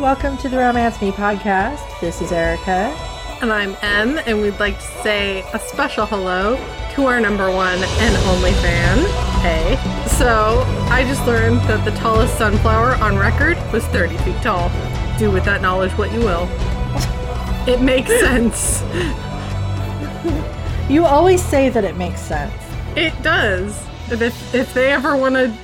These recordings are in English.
welcome to the Romance Me podcast. This is Erica. And I'm Em, and we'd like to say a special hello to our number one and only fan, Hey. So, I just learned that the tallest sunflower on record was 30 feet tall. Do with that knowledge what you will. It makes sense. You always say that it makes sense. It does. If, if they ever want to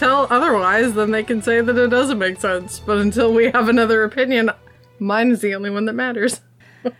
tell otherwise, then they can say that it doesn't make sense. But until we have another opinion, mine is the only one that matters.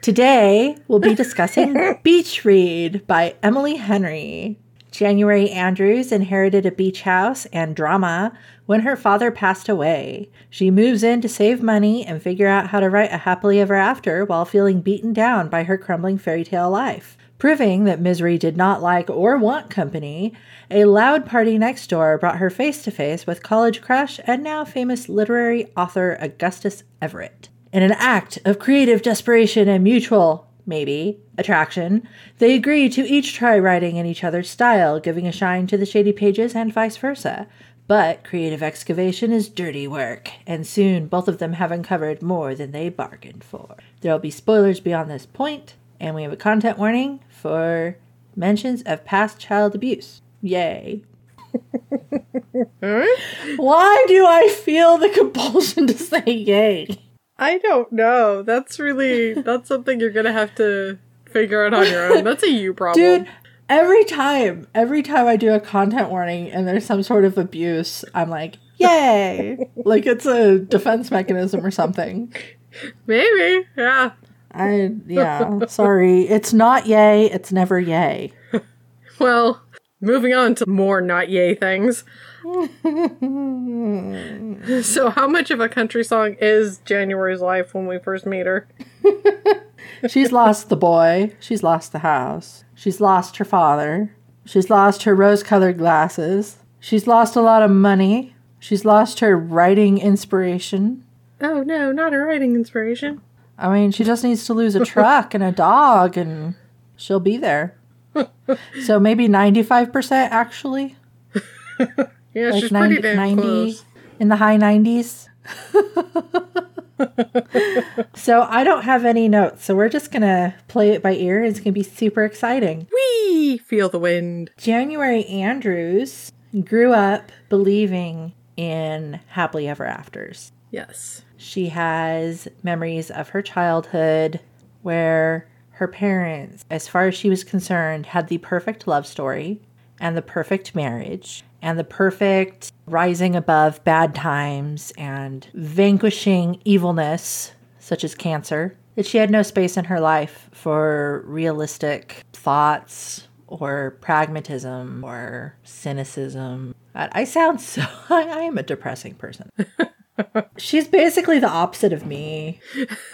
Today, we'll be discussing Beach Read by Emily Henry. January Andrews inherited a beach house and drama when her father passed away. She moves in to save money and figure out how to write a happily ever after while feeling beaten down by her crumbling fairy tale life. Proving that misery did not like or want company, a loud party next door brought her face to face with college crush and now famous literary author Augustus Everett. In an act of creative desperation and mutual, maybe, attraction, they agree to each try writing in each other's style, giving a shine to the shady pages and vice versa. But creative excavation is dirty work, and soon both of them have uncovered more than they bargained for. There will be spoilers beyond this point, and we have a content warning for mentions of past child abuse. Yay. Why do I feel the compulsion to say yay? I don't know. That's really that's something you're gonna have to figure out on your own. That's a you problem. Dude, every time, every time I do a content warning and there's some sort of abuse, I'm like, yay! like it's a defense mechanism or something. Maybe, yeah. I yeah, sorry. It's not yay, it's never yay. Well, moving on to more not yay things. so, how much of a country song is January's life when we first meet her? She's lost the boy. She's lost the house. She's lost her father. She's lost her rose colored glasses. She's lost a lot of money. She's lost her writing inspiration. Oh no, not her writing inspiration. I mean, she just needs to lose a truck and a dog and she'll be there. so maybe 95% actually. Yeah, Like she's 90, pretty damn 90 close. in the high 90s. so I don't have any notes. So we're just going to play it by ear. It's going to be super exciting. Whee! Feel the wind. January Andrews grew up believing in happily ever afters. Yes. She has memories of her childhood where her parents, as far as she was concerned, had the perfect love story and the perfect marriage and the perfect rising above bad times and vanquishing evilness, such as cancer. That she had no space in her life for realistic thoughts or pragmatism or cynicism. I sound so. I am a depressing person. She's basically the opposite of me.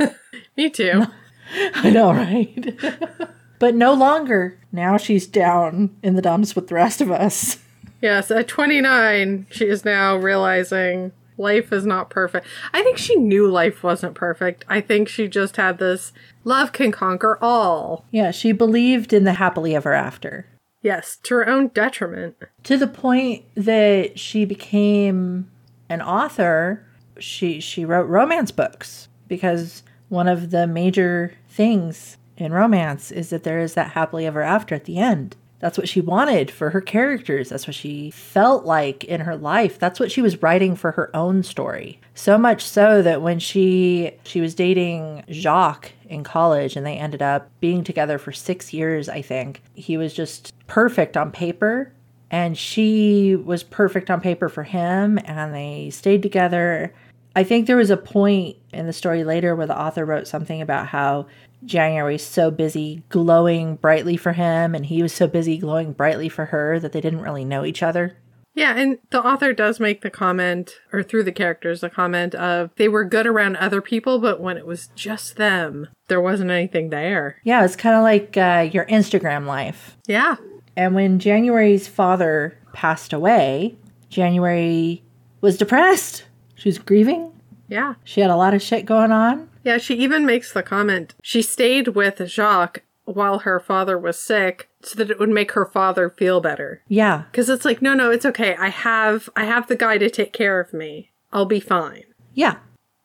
Me too. I know, right? but no longer. Now she's down in the dumps with the rest of us. yes, at 29, she is now realizing life is not perfect. I think she knew life wasn't perfect. I think she just had this love can conquer all. Yeah, she believed in the happily ever after Yes, to her own detriment. to the point that she became an author. She she wrote romance books because one of the major things in romance is that there is that happily ever after at the end. That's what she wanted for her characters. That's what she felt like in her life. That's what she was writing for her own story. So much so that when she she was dating Jacques in college and they ended up being together for 6 years, I think. He was just perfect on paper and she was perfect on paper for him and they stayed together. I think there was a point in the story later where the author wrote something about how January was so busy glowing brightly for him and he was so busy glowing brightly for her that they didn't really know each other. Yeah, and the author does make the comment, or through the characters, the comment of they were good around other people, but when it was just them, there wasn't anything there. Yeah, it's kind of like uh, your Instagram life. Yeah. And when January's father passed away, January was depressed. She was grieving. Yeah. She had a lot of shit going on. Yeah, she even makes the comment she stayed with Jacques while her father was sick so that it would make her father feel better. Yeah. Cuz it's like, no, no, it's okay. I have I have the guy to take care of me. I'll be fine. Yeah.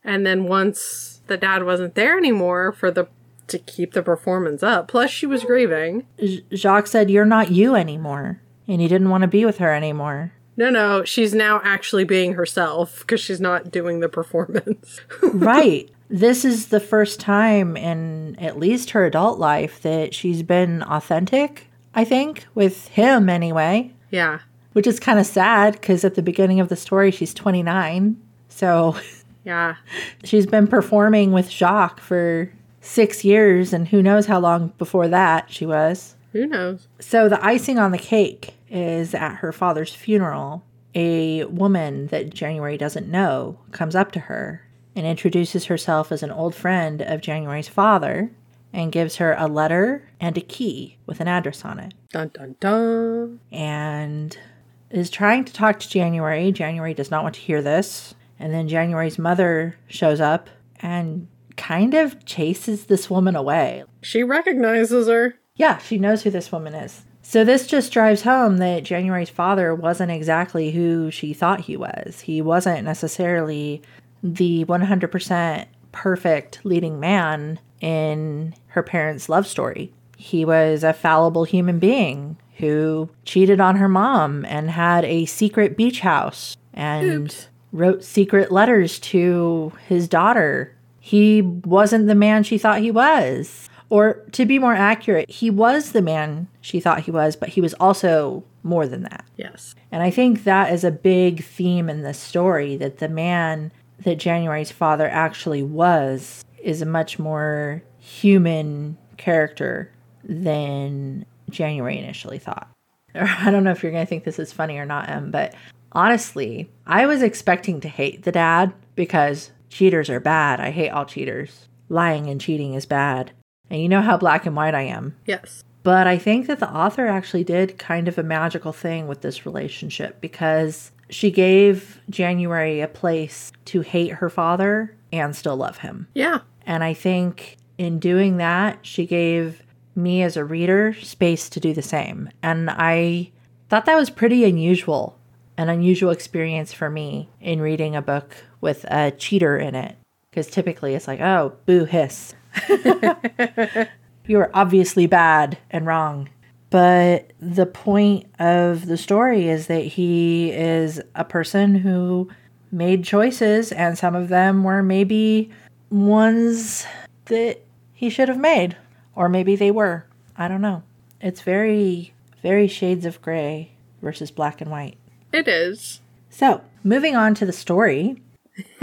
And then once the dad wasn't there anymore for the to keep the performance up, plus she was grieving. Jacques said, You're not you anymore. And he didn't want to be with her anymore. No, no, she's now actually being herself because she's not doing the performance. right. This is the first time in at least her adult life that she's been authentic, I think, with him anyway, yeah. which is kind of sad because at the beginning of the story, she's 29. So Yeah. she's been performing with Jacques for six years, and who knows how long before that she was. Who knows? So the icing on the cake is at her father's funeral. A woman that January doesn't know comes up to her and introduces herself as an old friend of January's father and gives her a letter and a key with an address on it Dun dun dun. and is trying to talk to January. January does not want to hear this. And then January's mother shows up and kind of chases this woman away. She recognizes her. Yeah, she knows who this woman is. So this just drives home that January's father wasn't exactly who she thought he was. He wasn't necessarily the 100% perfect leading man in her parents' love story. He was a fallible human being who cheated on her mom and had a secret beach house and Oops. wrote secret letters to his daughter. He wasn't the man she thought he was. Or to be more accurate, he was the man she thought he was, but he was also more than that. Yes. And I think that is a big theme in this story that the man that January's father actually was is a much more human character than January initially thought. I don't know if you're going to think this is funny or not, Em, but honestly, I was expecting to hate the dad because cheaters are bad. I hate all cheaters. Lying and cheating is bad. And you know how black and white I am. Yes. But I think that the author actually did kind of a magical thing with this relationship because she gave January a place to hate her father and still love him. Yeah. And I think in doing that, she gave me as a reader space to do the same. And I thought that was pretty unusual, an unusual experience for me in reading a book with a cheater in it. Because typically it's like, oh, boo hiss. you are obviously bad and wrong. But the point of the story is that he is a person who made choices, and some of them were maybe ones that he should have made. Or maybe they were. I don't know. It's very, very shades of gray versus black and white. It is. So, moving on to the story.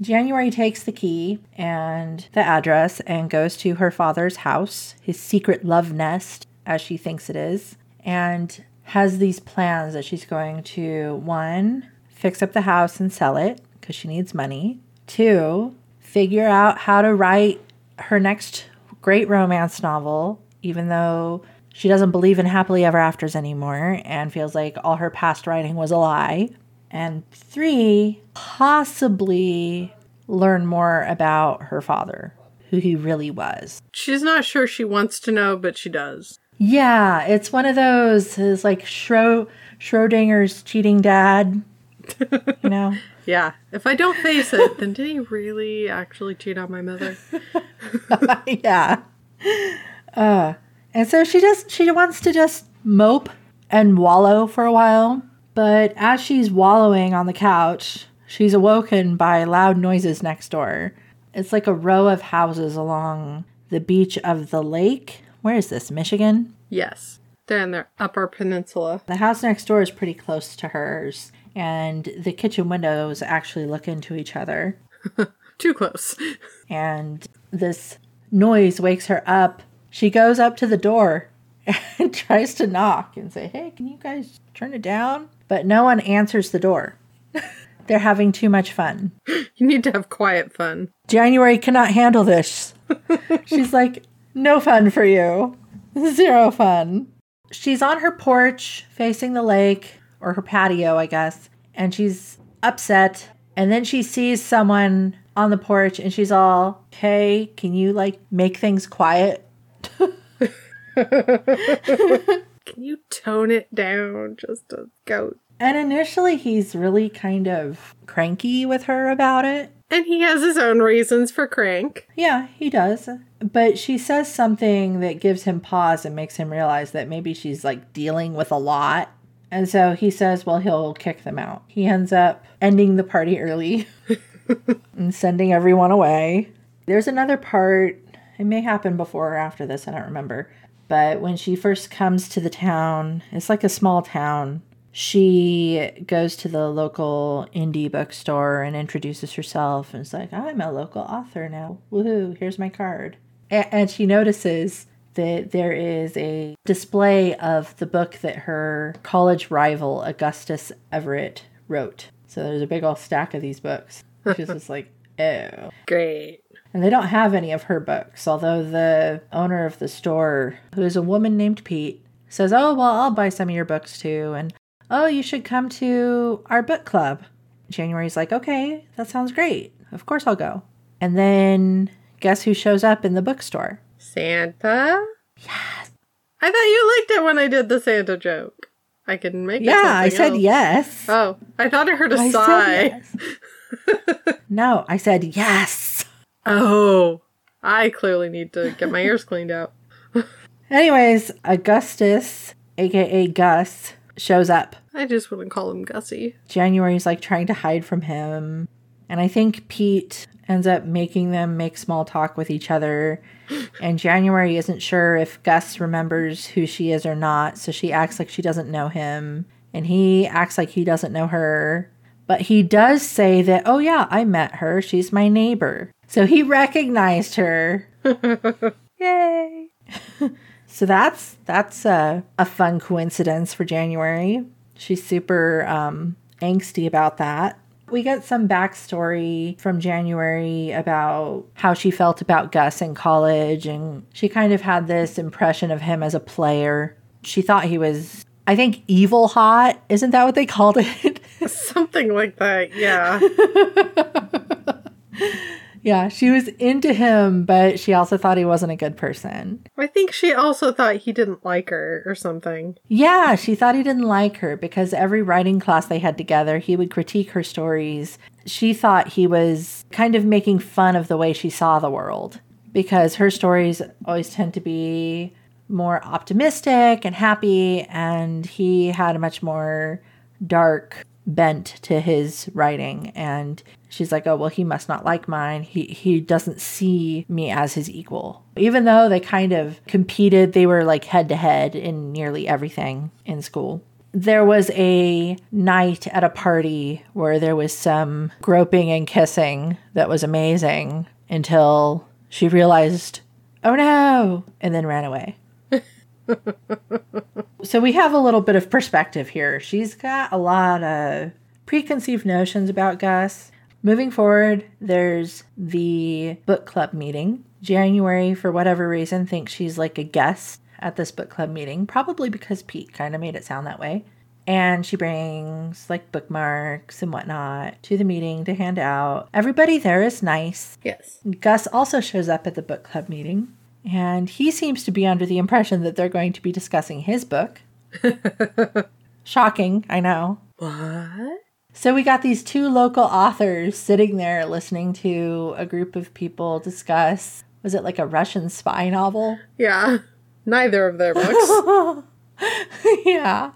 January takes the key and the address and goes to her father's house, his secret love nest, as she thinks it is, and has these plans that she's going to one, fix up the house and sell it because she needs money, two, figure out how to write her next great romance novel, even though she doesn't believe in happily ever afters anymore and feels like all her past writing was a lie. And three, possibly learn more about her father, who he really was. She's not sure she wants to know, but she does. Yeah, it's one of those is like Schro- Schrodinger's cheating dad. You know? Yeah. If I don't face it, then did he really actually cheat on my mother? yeah. Uh, and so she just she wants to just mope and wallow for a while. But as she's wallowing on the couch, she's awoken by loud noises next door. It's like a row of houses along the beach of the lake. Where is this? Michigan? Yes. They're in their upper peninsula. The house next door is pretty close to hers, and the kitchen windows actually look into each other. Too close. and this noise wakes her up. She goes up to the door and tries to knock and say, Hey, can you guys turn it down? But no one answers the door. They're having too much fun. You need to have quiet fun. January cannot handle this. She's like, No fun for you. Zero fun. She's on her porch facing the lake, or her patio, I guess, and she's upset. And then she sees someone on the porch and she's all, Hey, can you like make things quiet? Can you tone it down just a goat? And initially, he's really kind of cranky with her about it. And he has his own reasons for crank. Yeah, he does. But she says something that gives him pause and makes him realize that maybe she's like dealing with a lot. And so he says, well, he'll kick them out. He ends up ending the party early and sending everyone away. There's another part, it may happen before or after this, I don't remember. But when she first comes to the town, it's like a small town. She goes to the local indie bookstore and introduces herself and is like, I'm a local author now. Woohoo, here's my card. And she notices that there is a display of the book that her college rival, Augustus Everett, wrote. So there's a big old stack of these books. She's just like, oh. Great. And they don't have any of her books, although the owner of the store, who is a woman named Pete, says, Oh, well, I'll buy some of your books too. And oh, you should come to our book club. January's like, Okay, that sounds great. Of course I'll go. And then guess who shows up in the bookstore? Santa? Yes. I thought you liked it when I did the Santa joke. I can make it Yeah, I said else. yes. Oh, I thought I heard a I said sigh. yes. no, I said yes. Oh, I clearly need to get my ears cleaned out. Anyways, Augustus, aka Gus, shows up. I just wouldn't call him Gussie. January's like trying to hide from him. And I think Pete ends up making them make small talk with each other. And January isn't sure if Gus remembers who she is or not, so she acts like she doesn't know him. And he acts like he doesn't know her. But he does say that, oh yeah, I met her. She's my neighbor. So he recognized her. Yay. so that's that's a, a fun coincidence for January. She's super um, angsty about that. We get some backstory from January about how she felt about Gus in college, and she kind of had this impression of him as a player. She thought he was, I think, evil hot. Isn't that what they called it? Something like that, yeah. yeah, she was into him, but she also thought he wasn't a good person. I think she also thought he didn't like her or something. Yeah, she thought he didn't like her because every writing class they had together, he would critique her stories. She thought he was kind of making fun of the way she saw the world because her stories always tend to be more optimistic and happy, and he had a much more dark bent to his writing. And she's like, oh, well, he must not like mine. He, he doesn't see me as his equal. Even though they kind of competed, they were like head to head in nearly everything in school. There was a night at a party where there was some groping and kissing that was amazing until she realized, oh no, and then ran away. so we have a little bit of perspective here. She's got a lot of preconceived notions about Gus. Moving forward, there's the book club meeting. January, for whatever reason, thinks she's like a guest at this book club meeting, probably because Pete kind of made it sound that way. And she brings like bookmarks and whatnot to the meeting to hand out. Everybody there is nice. Yes. Gus also shows up at the book club meeting, and he seems to be under the impression that they're going to be discussing his book. Shocking, I know. What? So we got these two local authors sitting there listening to a group of people discuss was it like a Russian spy novel? Yeah. Neither of their books. yeah.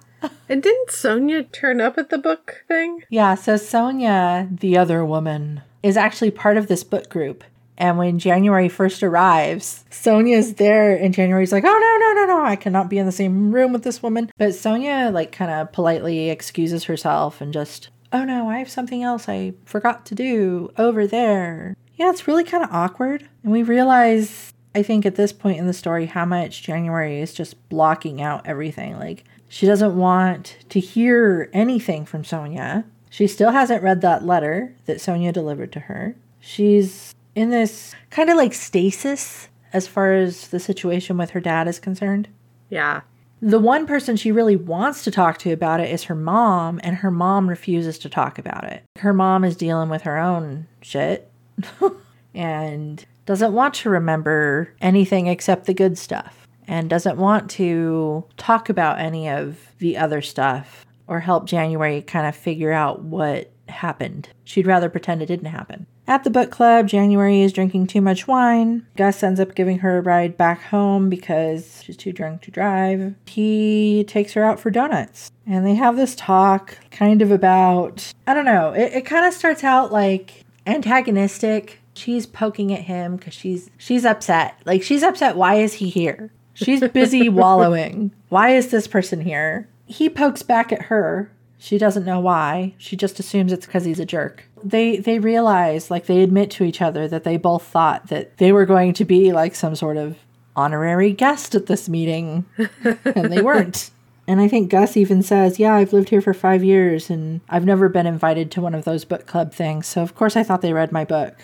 and didn't Sonia turn up at the book thing? Yeah, so Sonia, the other woman, is actually part of this book group. And when January first arrives, Sonia's there, and January's like, "Oh no, no, no, no! I cannot be in the same room with this woman." But Sonia, like, kind of politely excuses herself and just, "Oh no, I have something else I forgot to do over there." Yeah, it's really kind of awkward, and we realize, I think, at this point in the story, how much January is just blocking out everything. Like, she doesn't want to hear anything from Sonia. She still hasn't read that letter that Sonia delivered to her. She's in this kind of like stasis as far as the situation with her dad is concerned. Yeah. The one person she really wants to talk to about it is her mom, and her mom refuses to talk about it. Her mom is dealing with her own shit and doesn't want to remember anything except the good stuff and doesn't want to talk about any of the other stuff. or help January kind of figure out what happened. She'd rather pretend it didn't happen. At the book club, January is drinking too much wine. Gus ends up giving her a ride back home because she's too drunk to drive. He takes her out for donuts. And they have this talk kind of about, I don't know, it, it kind of starts out like antagonistic. She's poking at him because she's she's upset. Like she's upset. Why is he here? She's busy wallowing. Why is this person here? He pokes back at her she doesn't know why. She just assumes it's because he's a jerk. They they realize, like they admit to each other that they both thought that they were going to be like some sort of honorary guest at this meeting, and they weren't. And I think Gus even says, Yeah, I've lived here for five years and I've never been invited to one of those book club things. So, of course, I thought they read my book.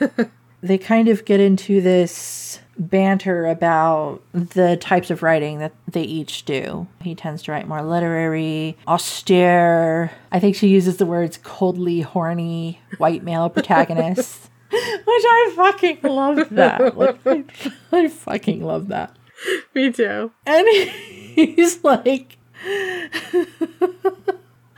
they kind of get into this banter about the types of writing that they each do. He tends to write more literary, austere. I think she uses the words coldly horny white male protagonists, which I fucking love that. Like, I, I fucking love that. Me too. And he's like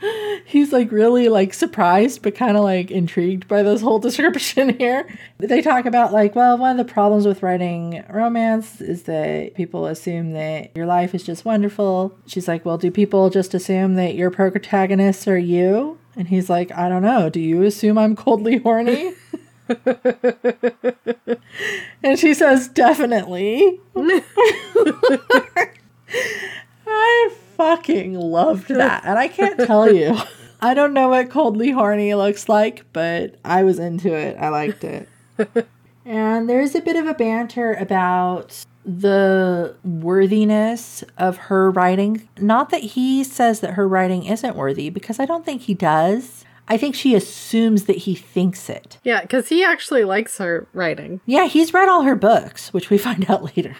he's like really like surprised but kind of like intrigued by this whole description here. They talk about like well one of the problems with writing romance is that people assume that your life is just wonderful. She's like well do people just assume that your protagonists are you? And he's like i don't know. Do you assume i'm coldly horny? And she says definitely. I fucking loved that. And I can't tell you. I don't know what coldly horny looks like, but I was into it. I liked it. and there's a bit of a banter about the worthiness of her writing. Not that he says that her writing isn't worthy, because I don't think he does. I think she assumes that he thinks it. Yeah, because he actually likes her writing. Yeah, he's read all her books, which we find out later.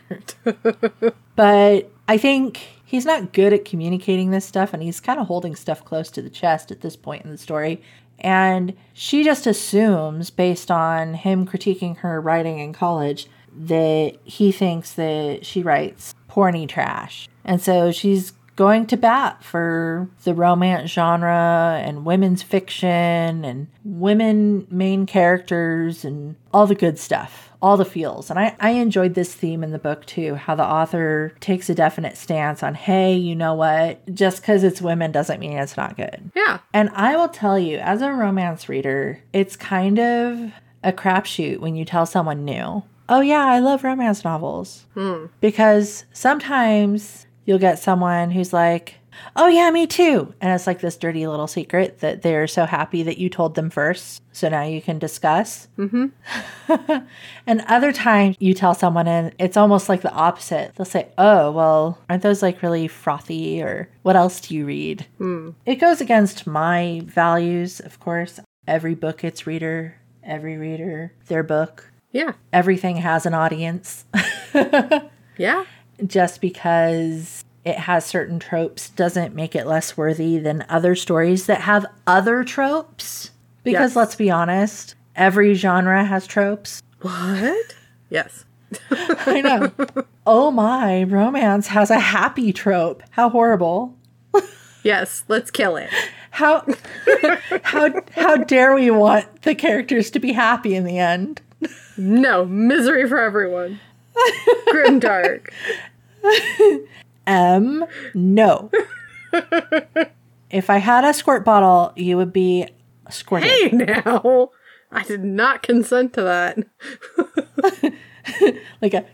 but I think he's not good at communicating this stuff and he's kind of holding stuff close to the chest at this point in the story. And she just assumes, based on him critiquing her writing in college, that he thinks that she writes porny trash. And so she's going to bat for the romance genre and women's fiction and women main characters and all the good stuff all the feels. And I, I enjoyed this theme in the book too, how the author takes a definite stance on, hey, you know what? Just because it's women doesn't mean it's not good. Yeah. And I will tell you, as a romance reader, it's kind of a crapshoot when you tell someone new, oh, yeah, I love romance novels. Hmm. Because sometimes you'll get someone who's like, oh yeah me too. And it's like this dirty little secret that they're so happy that you told them first so now you can discuss. Mm-hmm. and other times you tell someone and it's almost like the opposite. They'll say oh well aren't those like really frothy or what else do you read? Mm. it goes against my values of course. Every book its reader every reader their book. Yeah. Everything has an audience. Yeah just because it has certain tropes doesn't make it less worthy than other stories that have other tropes. Because Yes. let's be honest, every genre has tropes. What? Yes. I know. oh my, romance has a happy trope. How horrible. Yes. Let's kill it. How how how dare we want the characters to be happy in the end? No misery for everyone. Grim dark. M no. if I had a squirt bottle, you would be squirted. Hey now. I did not consent to that. like a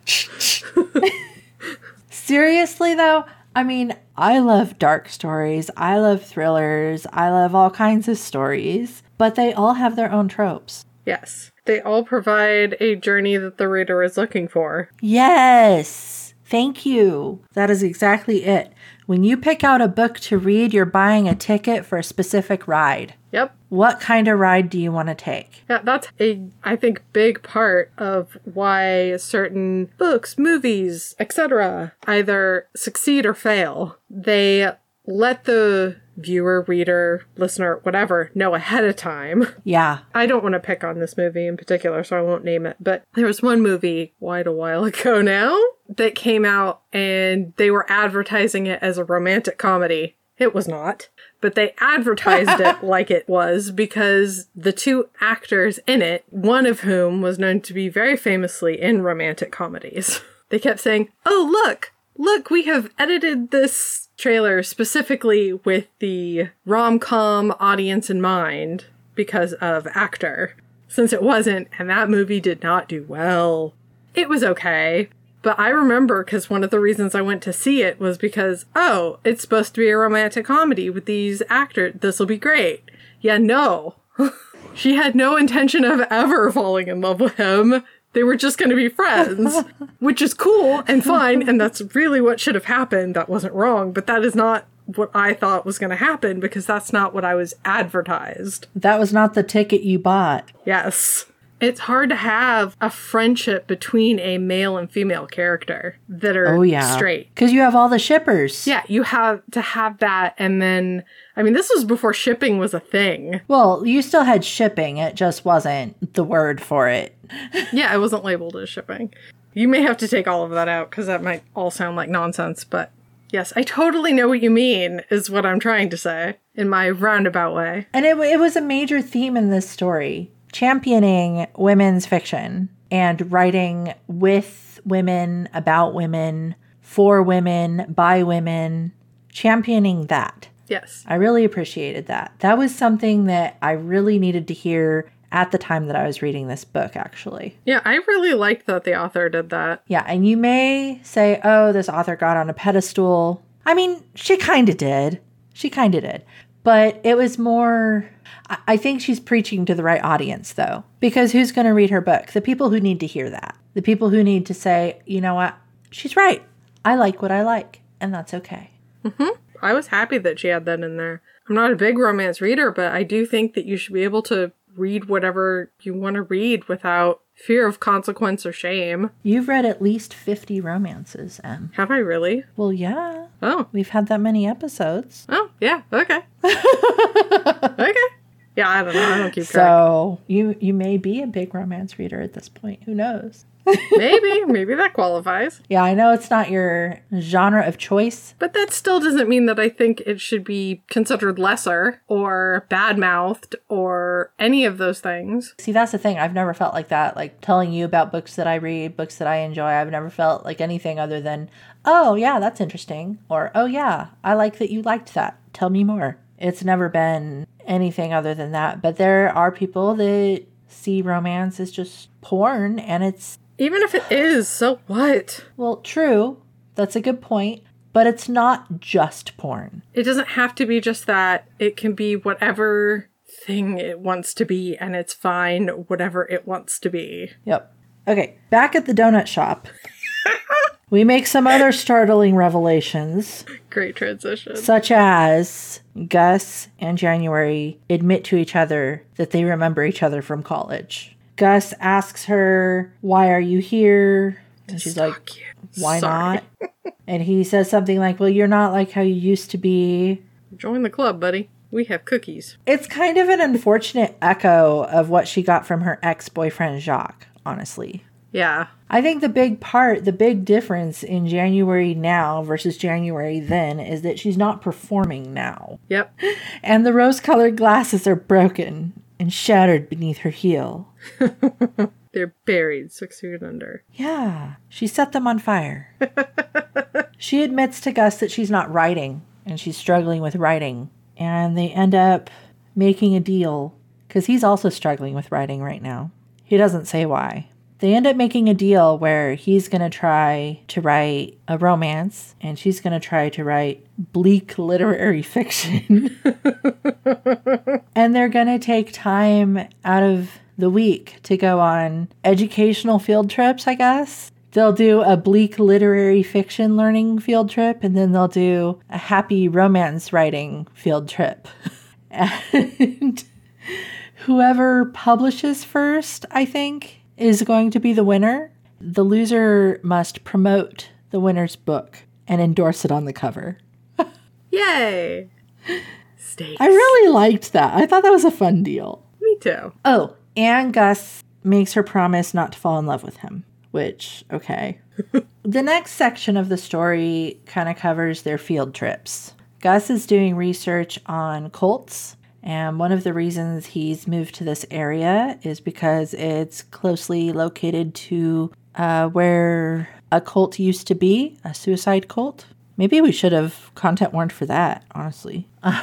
seriously though i mean i love dark stories i love thrillers i love all kinds of stories but they all have their own tropes Yes. They all provide a journey that the reader is looking for. yes thank you that is exactly it when you pick out a book to read you're buying a ticket for a specific ride Yep. what kind of ride do you want to take Yeah, that's a I think big part of why certain books, movies, etc. either succeed or fail. They let the viewer, reader, listener, whatever know ahead of time. yeah I don't want to pick on this movie in particular, so I won't name it, but there was one movie quite a while ago now that came out and they were advertising it as a romantic comedy. It was not. But they advertised it like it was because the two actors in it, one of whom was known to be very famously in romantic comedies, they kept saying, Oh, look, look, we have edited this trailer specifically with the rom com audience in mind because of actor. Since it wasn't, and that movie did not do well. It was okay. But I remember because one of the reasons I went to see it was because, oh, it's supposed to be a romantic comedy with these actors. This will be great. Yeah, no. she had no intention of ever falling in love with him. They were just going to be friends, which is cool and fine. And that's really what should have happened. That wasn't wrong, but that is not what I thought was going to happen because that's not what I was advertised. That was not the ticket you bought. Yes. It's hard to have a friendship between a male and female character that are Oh, yeah. straight. Because you have all the shippers. Yeah, you have to have that. And then, I mean, this was before shipping was a thing. Well, you still had shipping, it just wasn't the word for it. Yeah, it wasn't labeled as shipping. You may have to take all of that out because that might all sound like nonsense, but yes, I totally know what you mean, is what I'm trying to say in my roundabout way. And it, it was a major theme in this story championing women's fiction and writing with women, about women, for women, by women, championing that. Yes. I really appreciated that. That was something that I really needed to hear at the time that I was reading this book, actually. Yeah, I really liked that the author did that. Yeah, and you may say, oh, this author got on a pedestal. I mean, she kind of did. She kind of did. But it was more, I- think she's preaching to the right audience, though, because who's going to read her book? The people who need to hear that. The people who need to say, you know what? She's right. I like what I like, and that's okay. Mm-hmm. I was happy that she had that in there. I'm not a big romance reader, but I do think that you should be able to read whatever you want to read without fear of consequence or shame. You've read at least 50 romances, Em. Have I really? Well, yeah. Oh. We've had that many episodes. Oh, yeah. Okay. okay. Yeah, I don't know. I don't keep track. So you you may be a big romance reader at this point. Who knows? Maybe, maybe that qualifies. Yeah, I know it's not your genre of choice. But that still doesn't mean that I think it should be considered lesser or bad mouthed or any of those things. See, that's the thing. I've never felt like that. Like telling you about books that I read, books that I enjoy. I've never felt like anything other than, oh, yeah, that's interesting. Or, oh, yeah, I like that you liked that. Tell me more. It's never been anything other than that. But there are people that see romance as just porn and it's Even if it is, so what? Well, true. That's a good point. But it's not just porn. It doesn't have to be just that. It can be whatever thing it wants to be, and it's fine whatever it wants to be. Yep. Okay, back at the donut shop, we make some other startling revelations, Great transition. such as Gus and January admit to each other that they remember each other from college. Gus asks her, Why are you here? And she's like, you. Why Sorry. not? And he says something like, Well, you're not like how you used to be. Join the club, buddy. We have cookies. It's kind of an unfortunate echo of what she got from her ex boyfriend, Jacques, honestly. Yeah. I think the big part, the big difference in January now versus January then is that she's not performing now. Yep. And the rose colored glasses are broken and shattered beneath her heel. They're buried six feet under. Yeah, she set them on fire. she admits to Gus that she's not writing and she's struggling with writing. And they end up making a deal because he's also struggling with writing right now. He doesn't say why. They end up making a deal where he's going to try to write a romance and she's going to try to write bleak literary fiction. and they're going to take time out of the week to go on educational field trips, I guess. They'll do a bleak literary fiction learning field trip and then they'll do a happy romance writing field trip. and whoever publishes first, I think, is going to be the winner. The loser must promote the winner's book and endorse it on the cover. Yay! Stakes. I really liked that. I thought that was a fun deal. Me too. Oh, and Gus makes her promise not to fall in love with him, which, okay. the next section of the story kind of covers their field trips. Gus is doing research on cults, and one of the reasons he's moved to this area is because it's closely located to uh, where a cult used to be, a suicide cult. Maybe we should have content warned for that, honestly.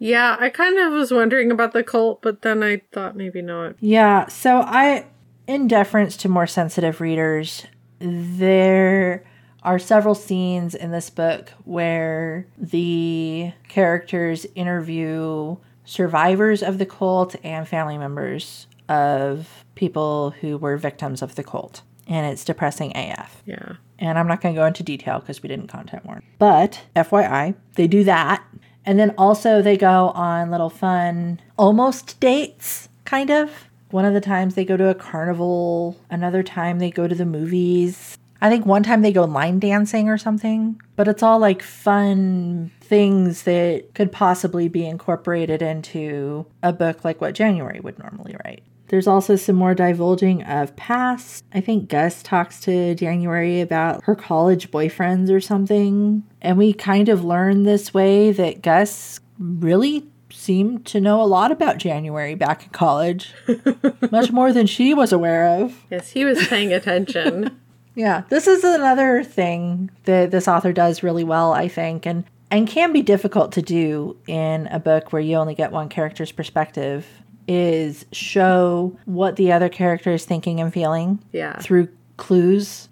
Yeah, I kind of was wondering about the cult, but then I thought maybe not. Yeah, so I, in deference to more sensitive readers, there are several scenes in this book where the characters interview survivors of the cult and family members of people who were victims of the cult. And it's depressing AF. Yeah. And I'm not going to go into detail because we didn't content warn. But FYI, they do that. And then also they go on little fun, almost dates, kind of. One of the times they go to a carnival, another time they go to the movies. I think one time they go line dancing or something, but it's all like fun things that could possibly be incorporated into a book like what January would normally write. There's also some more divulging of past. I think Gus talks to January about her college boyfriends or something. And we kind of learn this way that Gus really seemed to know a lot about January back in college, much more than she was aware of. Yes, he was paying attention. Yeah, this is another thing that this author does really well, I think, and and can be difficult to do in a book where you only get one character's perspective is show what the other character is thinking and feeling Yeah. through clues.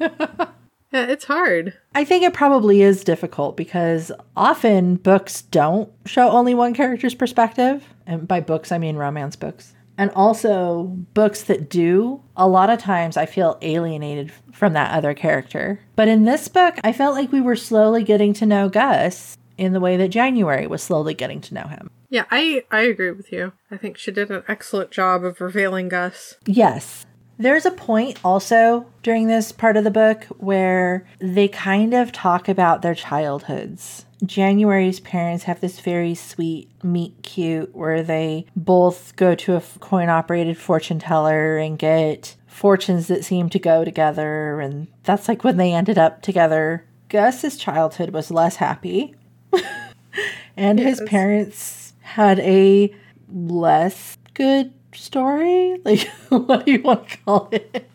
Yeah, it's hard. I think it probably is difficult because often books don't show only one character's perspective. And by books, I mean romance books. And also, books that do, a lot of times I feel alienated from that other character. But in this book, I felt like we were slowly getting to know Gus in the way that January was slowly getting to know him. Yeah, I I agree with you. I think she did an excellent job of revealing Gus. Yes. There's a point also during this part of the book where they kind of talk about their childhoods. January's parents have this very sweet meet cute where they both go to a coin operated fortune teller and get fortunes that seem to go together. And that's like when they ended up together. Gus's childhood was less happy. and his parents had a less good story. Like, what do you want to call it?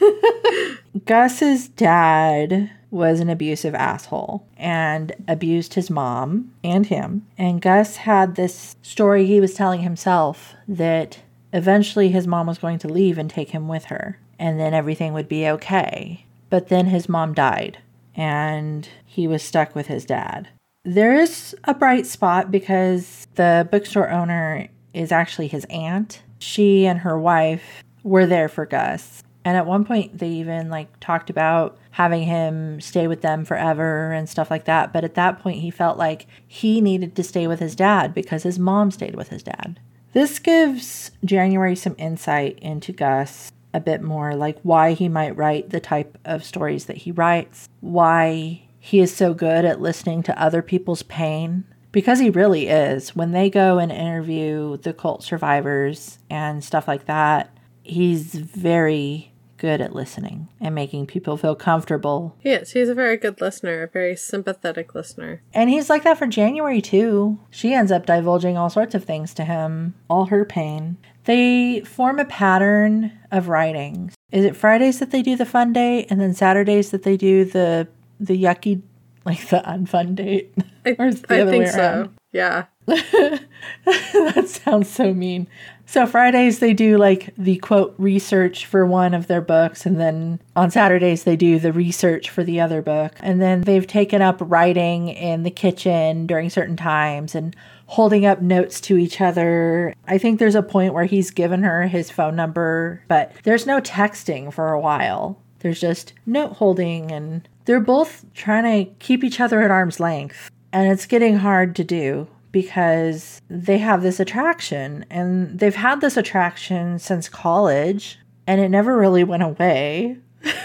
Gus's dad was an abusive asshole and abused his mom and him. And Gus had this story he was telling himself that eventually his mom was going to leave and take him with her, and then everything would be okay. But then his mom died, and he was stuck with his dad. There is a bright spot because the bookstore owner is actually his aunt. She and her wife were there for Gus. And at one point they even like talked about having him stay with them forever and stuff like that. But at that point he felt like he needed to stay with his dad because his mom stayed with his dad. This gives January some insight into Gus a bit more, like why he might write the type of stories that he writes, why he is so good at listening to other people's pain. Because he really is. When they go and interview the cult survivors and stuff like that, he's very good at listening and making people feel comfortable. He is. He's a very good listener, a very sympathetic listener. And he's like that for January too. She ends up divulging all sorts of things to him, all her pain. They form a pattern of writing. Is it Fridays that they do the fun date and then Saturdays that they do the the yucky like the unfun date? I, Or is it the I think so. Yeah. that sounds so mean. So Fridays they do like the quote research for one of their books and then on Saturdays they do the research for the other book. And then they've taken up writing in the kitchen during certain times and holding up notes to each other. I think there's a point where he's given her his phone number, but there's no texting for a while. There's just note holding and they're both trying to keep each other at arm's length. And it's getting hard to do because they have this attraction and they've had this attraction since college and it never really went away.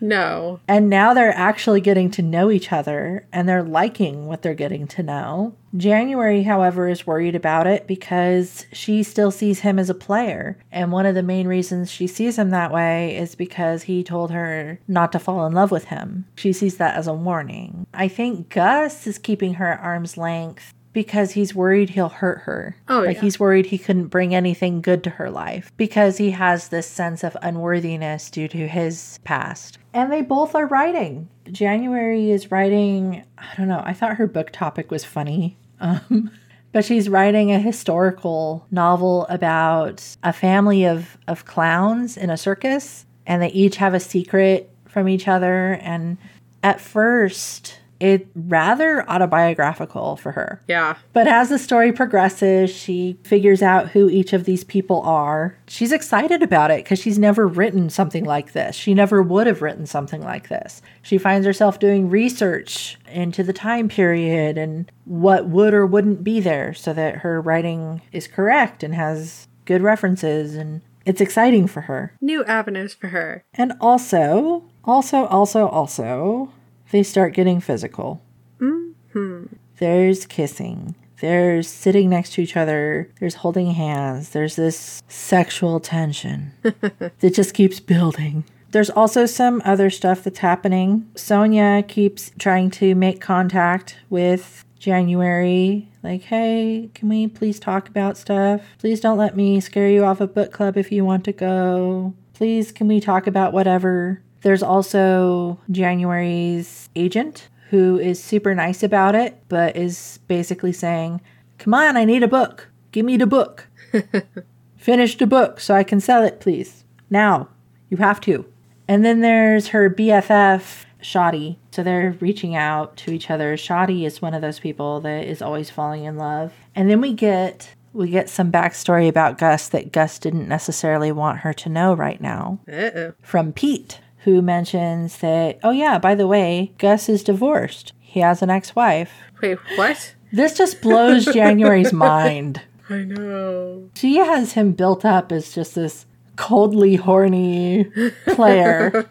No. And now they're actually getting to know each other and they're liking what they're getting to know. January, however, is worried about it because she still sees him as a player. And one of the main reasons she sees him that way is because he told her not to fall in love with him. She sees that as a warning. I think Gus is keeping her at arm's length because he's worried he'll hurt her. Oh, like yeah. he's worried he couldn't bring anything good to her life because he has this sense of unworthiness due to his past. And they both are writing. January is writing, I don't know, I thought her book topic was funny. Um, but she's writing a historical novel about a family of, of clowns in a circus, and they each have a secret from each other. And at first, it rather autobiographical for her. Yeah. But as the story progresses, she figures out who each of these people are. She's excited about it because she's never written something like this. She never would have written something like this. She finds herself doing research into the time period and what would or wouldn't be there so that her writing is correct and has good references and it's exciting for her. New avenues for her. And also, also, also, also, they start getting physical. Mm-hmm. There's kissing. There's sitting next to each other. There's holding hands. There's this sexual tension that just keeps building. There's also some other stuff that's happening. Sonia keeps trying to make contact with January. Like, hey, can we please talk about stuff? Please don't let me scare you off of book club if you want to go. Please, can we talk about whatever? There's also January's agent who is super nice about it, but is basically saying, Come on, I need a book. Give me the book. Finish the book so I can sell it, please. Now. You have to. And then there's her BFF, Shadi. So they're reaching out to each other. Shadi is one of those people that is always falling in love. And then we get we get some backstory about Gus that Gus didn't necessarily want her to know right now Uh-oh. from Pete, who mentions that, oh, yeah, by the way, Gus is divorced. He has an ex wife. Wait, what? This just blows January's mind. I know. She has him built up as just this coldly horny player,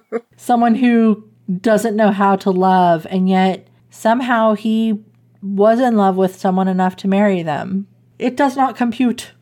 someone who doesn't know how to love, and yet somehow he was in love with someone enough to marry them. It does not compute.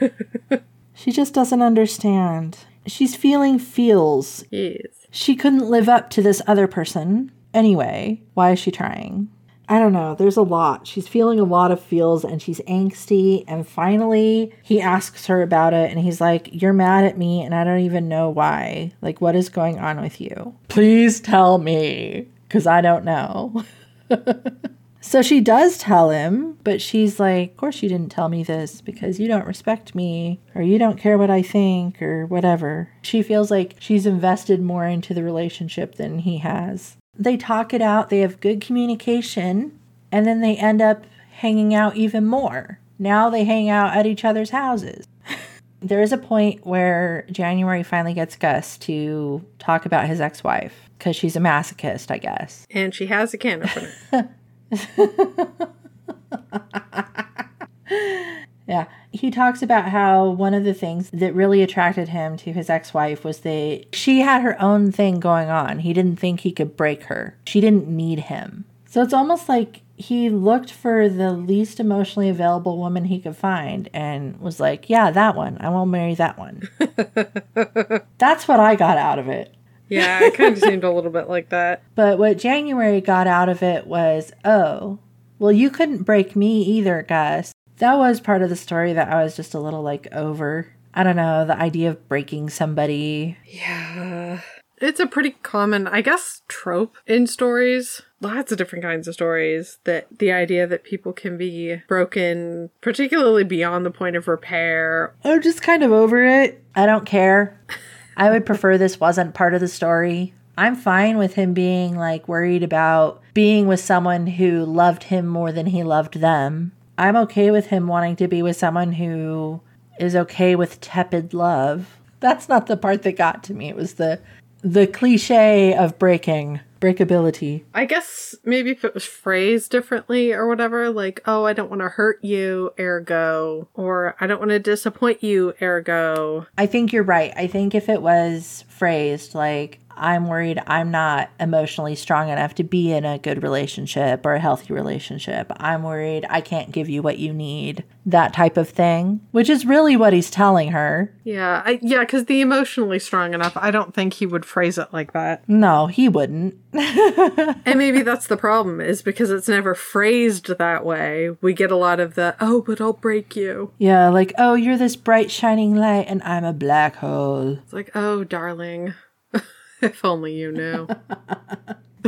she just doesn't understand. She's feeling feels. Yes. She couldn't live up to this other person. Anyway, why is she trying? I don't know. There's a lot. She's feeling a lot of feels and she's angsty. And finally, he asks her about it and he's like, You're mad at me and I don't even know why. Like, what is going on with you? Please tell me, because I don't know. so she does tell him, but she's like, Of course, you didn't tell me this because you don't respect me or you don't care what I think or whatever. She feels like she's invested more into the relationship than he has they talk it out, they have good communication, and then they end up hanging out even more. Now they hang out at each other's houses. there is a point where January finally gets Gus to talk about his ex wife because she's a masochist, I guess. And she has a can opener. Yeah. He talks about how one of the things that really attracted him to his ex wife was that she had her own thing going on. He didn't think he could break her, she didn't need him. So it's almost like he looked for the least emotionally available woman he could find and was like, yeah, that one. I won't marry that one. That's what I got out of it. Yeah, it kind of seemed a little bit like that. But what January got out of it was, oh, well, you couldn't break me either, Gus. That was part of the story that I was just a little like over. I don't know, the idea of breaking somebody. Yeah. It's a pretty common, I guess, trope in stories. Lots of different kinds of stories that the idea that people can be broken, particularly beyond the point of repair. I'm just kind of over it. I don't care. I would prefer this wasn't part of the story. I'm fine with him being like worried about being with someone who loved him more than he loved them. I'm okay with him wanting to be with someone who is okay with tepid love. That's not the part that got to me. It was the the cliche of breaking, breakability. I guess maybe if it was phrased differently or whatever, like, oh, I don't want to hurt you, ergo, or I don't want to disappoint you, ergo. I think you're right. I think if it was phrased like I'm worried I'm not emotionally strong enough to be in a good relationship or a healthy relationship. I'm worried I can't give you what you need. That type of thing, which is really what he's telling her. Yeah, I, yeah, because the emotionally strong enough, I don't think he would phrase it like that. No, he wouldn't. and maybe that's the problem, is because it's never phrased that way. We get a lot of the, oh, but I'll break you. Yeah, like, oh, you're this bright, shining light, and I'm a black hole. It's like, oh, darling, if only you knew.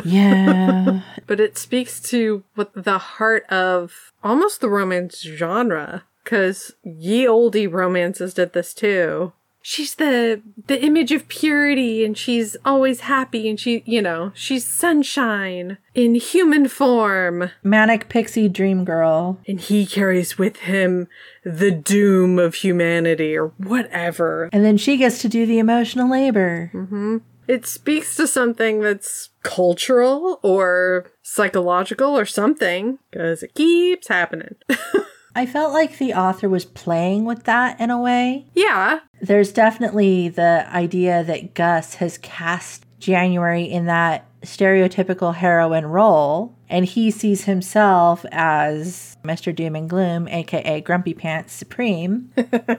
Yeah. but it speaks to what the heart of almost the romance genre, because ye oldie romances did this too. She's the the image of purity and she's always happy and she, you know, she's sunshine in human form. Manic pixie dream girl. And he carries with him the doom of humanity or whatever. And then she gets to do the emotional labor. Mm-hmm. It speaks to something that's cultural or psychological or something because it keeps happening. I felt like the author was playing with that in a way. Yeah. There's definitely the idea that Gus has cast January in that stereotypical heroine role, and he sees himself as Mr. Doom and Gloom, aka Grumpy Pants Supreme.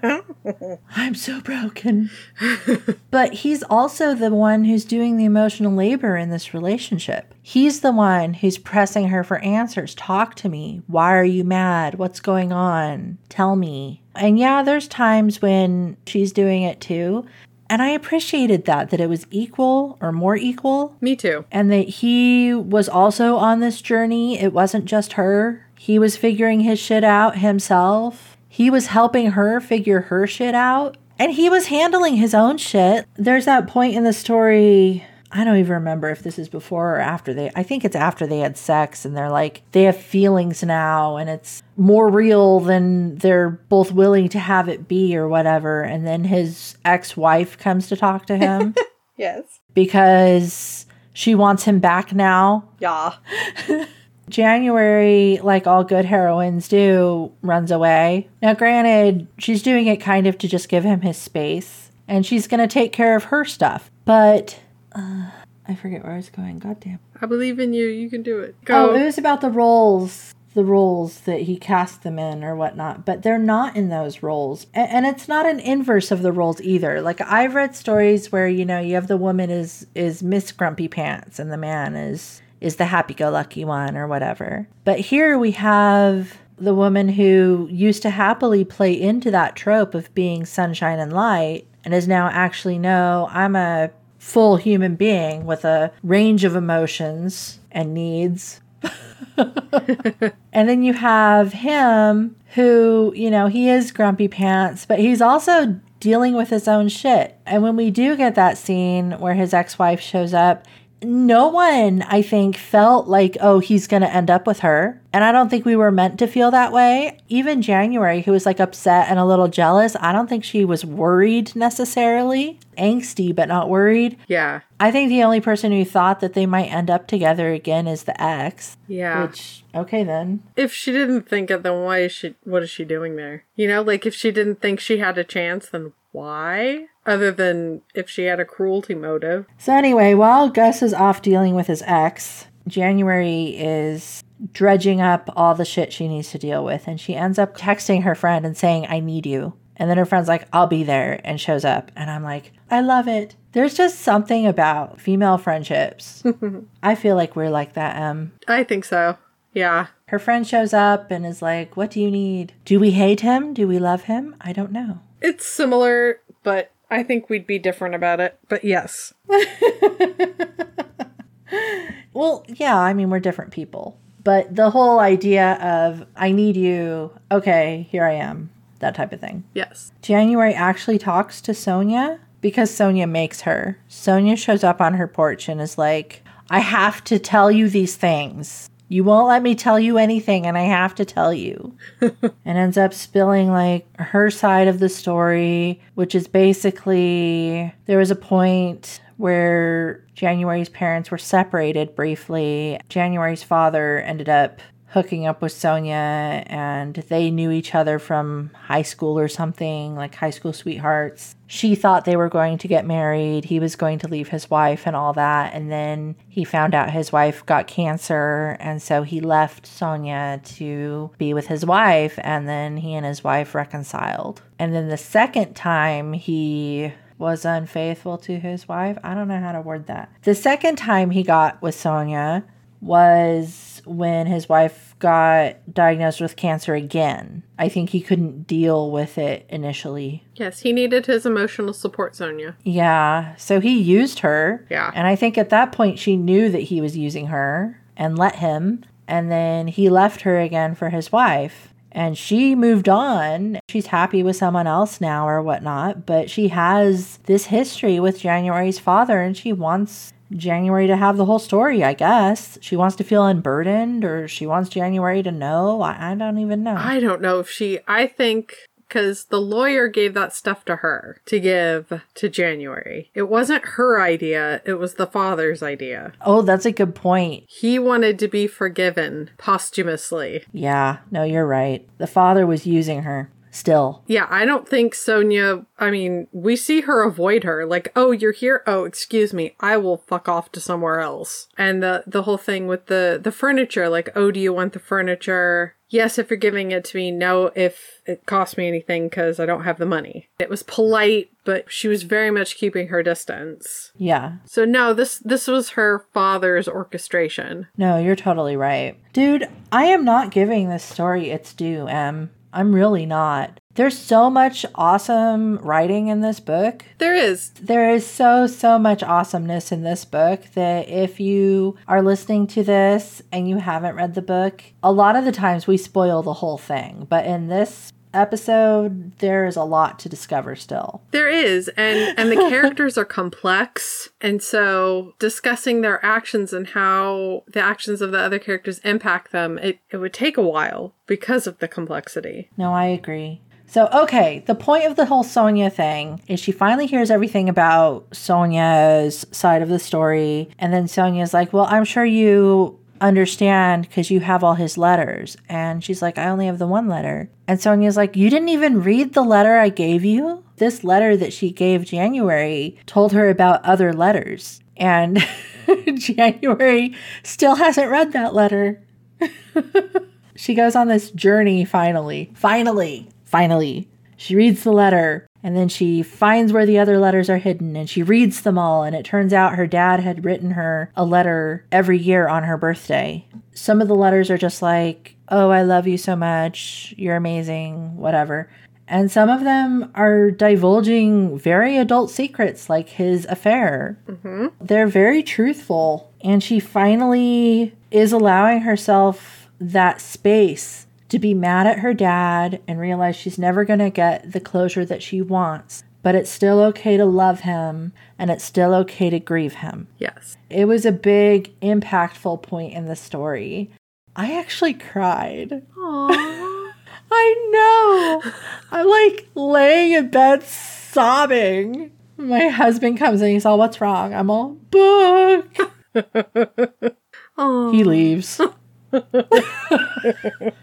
I'm so broken. but he's also the one who's doing the emotional labor in this relationship. He's the one who's pressing her for answers. Talk to me. Why are you mad? What's going on? Tell me. And yeah, there's times when she's doing it too. And I appreciated that, that it was equal or more equal. Me too. And that he was also on this journey. It wasn't just her. He was figuring his shit out himself. He was helping her figure her shit out. And he was handling his own shit. There's that point in the story I don't even remember if this is before or after they I think it's after they had sex and they're like they have feelings now and it's more real than they're both willing to have it be or whatever and then his ex-wife comes to talk to him. yes. Because she wants him back now. Yeah. January, like all good heroines do, runs away. Now, granted, she's doing it kind of to just give him his space, and she's going to take care of her stuff. But uh, I forget where I was going. God damn. I believe in you. You can do it. Go. Oh, it was about the roles, the roles that he cast them in or whatnot. But they're not in those roles, and, and it's not an inverse of the roles either. Like I've read stories where you know you have the woman is is Miss Grumpy Pants and the man is is the happy-go-lucky one or whatever. But here we have the woman who used to happily play into that trope of being sunshine and light and is now actually no, I'm a full human being with a range of emotions and needs. and then you have him who, you know, he is grumpy pants, but he's also dealing with his own shit. And when we do get that scene where his ex wife shows up, no one, I think, felt like, oh, he's going to end up with her. And I don't think we were meant to feel that way. Even January, who was like upset and a little jealous, I don't think she was worried necessarily. Angsty, but not worried. Yeah. I think the only person who thought that they might end up together again is the ex. Yeah. Which, okay then. If she didn't think it, then why is she, what is she doing there? You know, like if she didn't think she had a chance, then why? Other than if she had a cruelty motive. So, anyway, while Gus is off dealing with his ex, January is dredging up all the shit she needs to deal with. And she ends up texting her friend and saying, I need you. And then her friend's like, I'll be there, and shows up. And I'm like, I love it. There's just something about female friendships. I feel like we're like that, Em. I think so. Yeah. Her friend shows up and is like, What do you need? Do we hate him? Do we love him? I don't know. It's similar, but I think we'd be different about it. But yes. well, yeah, I mean, we're different people. But the whole idea of, I need you, okay, here I am, that type of thing. Yes. January actually talks to Sonia because Sonia makes her. Sonia shows up on her porch and is like, I have to tell you these things. You won't let me tell you anything, and I have to tell you. and ends up spilling like her side of the story, which is basically there was a point where January's parents were separated briefly. January's father ended up hooking up with Sonia and they knew each other from high school or something, like high school sweethearts. She thought they were going to get married. He was going to leave his wife and all that. And then he found out his wife got cancer. And so he left Sonia to be with his wife. And then he and his wife reconciled. And then the second time he was unfaithful to his wife. I don't know how to word that. The second time he got with Sonia was when his wife got diagnosed with cancer again. I think he couldn't deal with it initially. Yes, he needed his emotional support, Sonia. Yeah, so he used her. Yeah. And I think at that point she knew that he was using her and let him. And then he left her again for his wife. And she moved on. She's happy with someone else now or whatnot, but she has this history with January's father and she wants January to have the whole story, I guess. She wants to feel unburdened or she wants January to know. I, I don't even know. I don't know if she, I think because the lawyer gave that stuff to her to give to January. It wasn't her idea, it was the father's idea. oh, that's a good point. He wanted to be forgiven posthumously. Yeah, no, you're right. The father was using her still. Yeah, I don't think Sonia, I mean, we see her avoid her like, "Oh, you're here? Oh, excuse me. I will fuck off to somewhere else." And the the whole thing with the the furniture like, "Oh, do you want the furniture?" Yes, if you're giving it to me. No, if it costs me anything cuz I don't have the money. It was polite, but she was very much keeping her distance. Yeah. So no, this this was her father's orchestration. No, you're totally right. Dude, I am not giving this story its due, Em. I'm really not. There's so much awesome writing in this book. There is There is so, so much awesomeness in this book that if you are listening to this and you haven't read the book, a lot of the times we spoil the whole thing. But in this episode, there is a lot to discover still. There is, and and the characters are complex, and so discussing their actions and how the actions of the other characters impact them, it, it would take a while because of the complexity. No, I agree. So, okay, the point of the whole Sonia thing is she finally hears everything about Sonia's side of the story. And then Sonia's like, Well, I'm sure you understand because you have all his letters. And she's like, I only have the one letter. And Sonia's like, You didn't even read the letter I gave you? This letter that she gave January told her about other letters. And January still hasn't read that letter. She goes on this journey finally. Finally. Finally. She reads the letter and then she finds where the other letters are hidden and she reads them all. And it turns out her dad had written her a letter every year on her birthday. Some of the letters are just like, Oh, I love you so much. You're amazing. Whatever. And some of them are divulging very adult secrets like his affair. Mm-hmm. They're very truthful. And she finally is allowing herself that space to be mad at her dad and realize she's never going to get the closure that she wants. But it's still okay to love him and it's still okay to grieve him. Yes. It was a big, impactful point in the story. I actually cried. Aww. I know. I'm like laying in bed sobbing. My husband comes in, he's all, What's wrong? I'm all, Book. He leaves.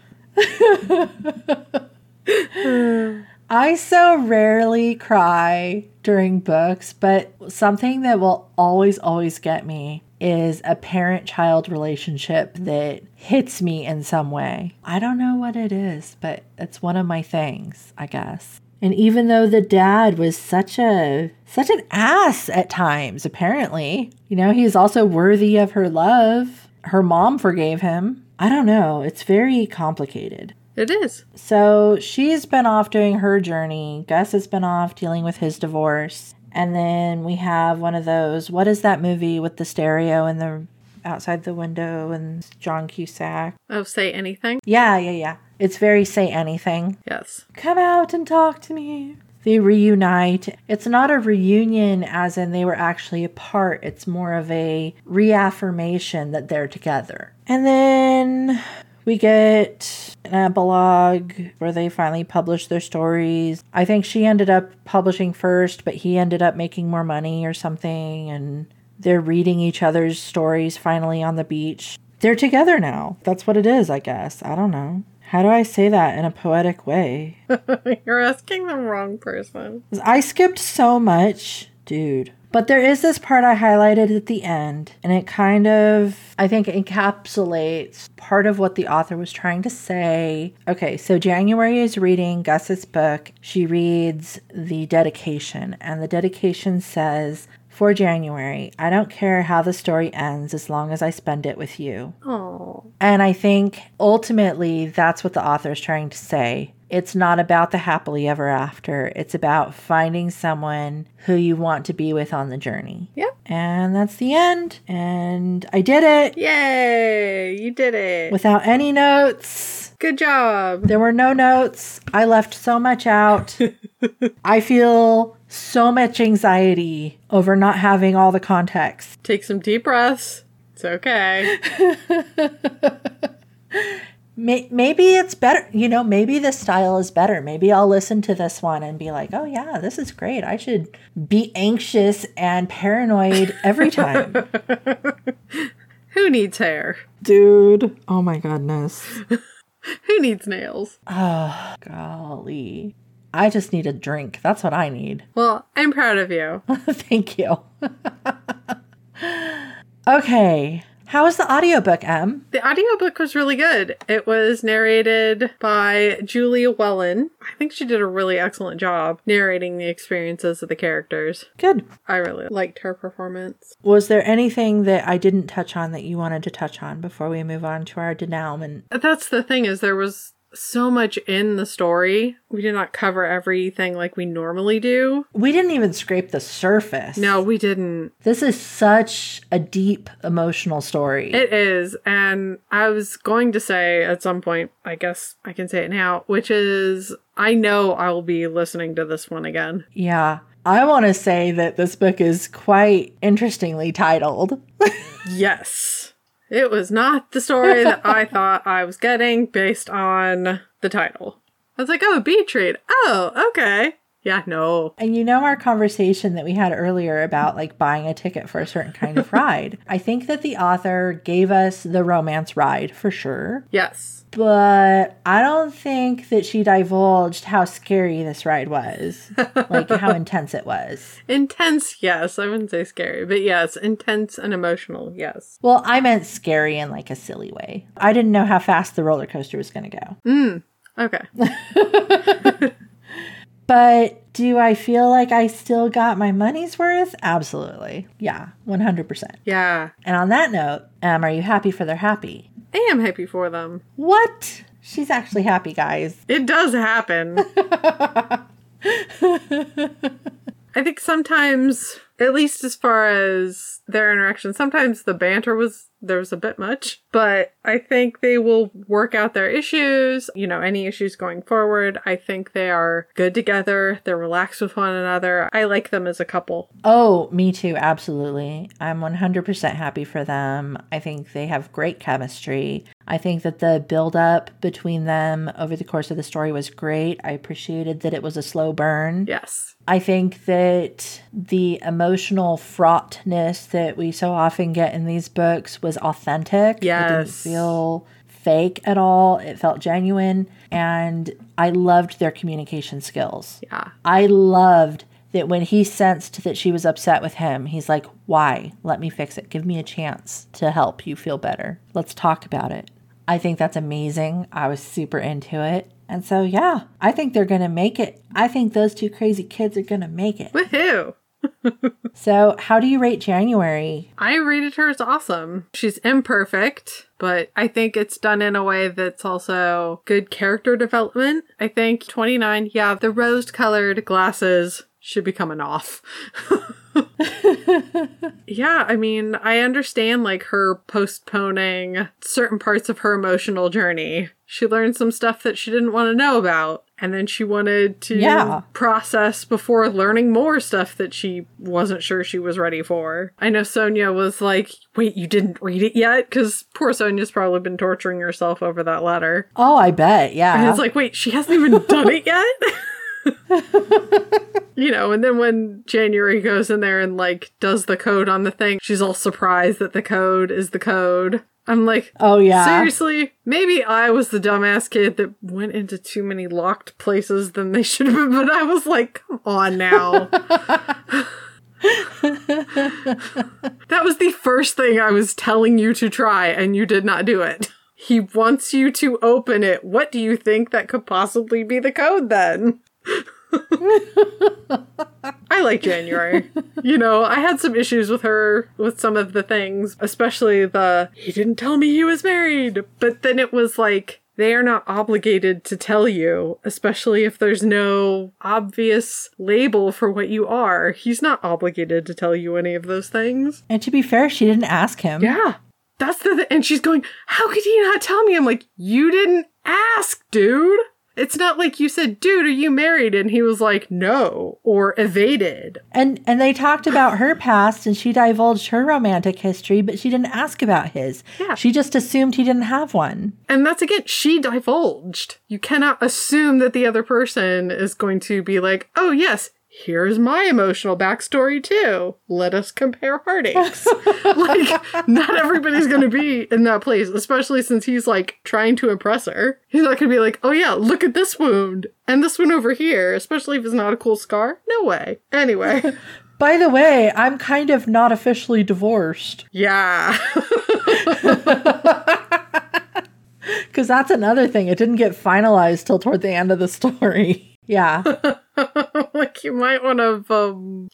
I so rarely cry during books, but something that will always, always get me is a parent child relationship that hits me in some way. I don't know what it is, but it's one of my things, I guess. And even though the dad was such a such an ass at times, apparently, you know, he's also worthy of her love. Her mom forgave him. I don't know, it's very complicated. It is. So she's been off doing her journey. Gus has been off dealing with his divorce. And then we have one of those what is that movie with the stereo and the outside the window and John Cusack? Oh, say anything? Yeah, yeah, yeah. It's very say anything. Yes. Come out and talk to me. They reunite. It's not a reunion as in they were actually apart. It's more of a reaffirmation that they're together. And then we get an epilogue where they finally publish their stories. I think she ended up publishing first, but he ended up making more money or something. And they're reading each other's stories finally on the beach. They're together now. That's what it is, I guess. I don't know. How do I say that in a poetic way? You're asking the wrong person. I skipped so much, dude. But there is this part I highlighted at the end, and it kind of, I think, encapsulates part of what the author was trying to say. Okay, so January is reading Gus's book. She reads the dedication, and the dedication says, for January, I don't care how the story ends as long as I spend it with you. Oh. And I think ultimately that's what the author is trying to say. It's not about the happily ever after. It's about finding someone who you want to be with on the journey. Yep. And that's the end. And I did it Yay! You did it. without any notes. Good job. There were no notes. I left so much out. I feel so much anxiety over not having all the context. Take some deep breaths. It's okay. Maybe it's better, you know, maybe this style is better. Maybe I'll listen to this one and be like, oh, yeah, this is great. I should be anxious and paranoid every time. Who needs hair? Dude, oh my goodness. Who needs nails? Oh, golly. I just need a drink. That's what I need. Well, I'm proud of you. Thank you. okay. How was the audiobook, Em? The audiobook was really good. It was narrated by Julia Whelan. I think she did a really excellent job narrating the experiences of the characters. Good. I really liked her performance. Was there anything that I didn't touch on that you wanted to touch on before we move on to our denouement? That's the thing is there was so much in the story. We did not cover everything like we normally do. We didn't even scrape the surface. No, we didn't. This is such a deep emotional story. It is. And I was going to say at some point, I guess I can say it now, which is I know I will be listening to this one again. yeah. I want to say that this book is quite interestingly titled. Yes. It was not the story that I thought I was getting based on the title. I was like, oh, beach treat. Oh, okay. Yeah, no. And you know our conversation that we had earlier about like buying a ticket for a certain kind of ride. I think that the author gave us the romance ride for sure, Yes. But I don't think that she divulged how scary this ride was, like how intense it was. Intense, yes. I wouldn't say scary, but yes, intense and emotional, yes. Well, I meant scary in like a silly way. I didn't know how fast the roller coaster was going to go. Mm, okay. But do I feel like I still got my money's worth? Absolutely. Yeah, 100%. Yeah. And on that note, um, are you happy for their happy? I am happy for them. What? She's actually happy, guys. It does happen. I think sometimes, at least as far as their interaction, sometimes the banter was there was a bit much, but I think they will work out their issues, you know, any issues going forward. I think they are good together. They're relaxed with one another. I like them as a couple. Oh, me too, absolutely. I'm 100% happy for them. I think they have great chemistry. I think that the build up between them over the course of the story was great. I appreciated that it was a slow burn. Yes. I think that the emotional fraughtness that we so often get in these books was authentic. It didn't Yes. feel fake at all. It felt genuine. And I loved their communication skills. Yeah. I loved that when he sensed that she was upset with him, he's like, Why? Let me fix it. Give me a chance to help you feel better. Let's talk about it. I think that's amazing. I was super into it. And so, yeah, I think they're going to make it. I think those two crazy kids are going to make it. Woohoo! So, how do you rate January? I rated her as awesome. She's imperfect, but I think it's done in a way that's also good character development. I think 29, yeah, the rose colored glasses should be coming off. yeah, I mean, I understand like her postponing certain parts of her emotional journey. She learned some stuff that she didn't want to know about. And then she wanted to Yeah. process before learning more stuff that she wasn't sure she was ready for. I know Sonia was like, wait, you didn't read it yet? Because poor Sonia's probably been torturing herself over that letter. Oh, I bet. Yeah. And it's like, wait, she hasn't even done it yet? you know, and then when January goes in there and like does the code on the thing, she's all surprised that the code is the code. I'm like, Oh yeah. seriously? Maybe I was the dumbass kid that went into too many locked places than they should have been, but I was like, come on now. that was the first thing I was telling you to try, and you did not do it. He wants you to open it. What do you think that could possibly be the code then? I like January. you know, I had some issues with her with some of the things, especially the he didn't tell me he was married. But then it was like they are not obligated to tell you, especially if there's no obvious label for what you are. He's not obligated to tell you any of those things. And to be fair, she didn't ask him. Yeah. That's the th- and she's going, "How could he not tell me?" I'm like, "You didn't ask, dude." It's not like you said, "Dude, are you married?" and he was like, "No," or evaded. And and they talked about her past and she divulged her romantic history, but she didn't ask about his. Yeah. She just assumed he didn't have one. And that's again, she divulged. You cannot assume that the other person is going to be like, "Oh, yes, here's my emotional backstory too. Let us compare heartaches." like, not everybody's going to be in that place, especially since he's like trying to impress her. He's not going to be like, "Oh yeah, look at this wound and this one over here," especially if it's not a cool scar. No way. Anyway, By the way, I'm kind of not officially divorced. yeah. Because that's another thing. It didn't get finalized till toward the end of the story. Yeah. like you might want to um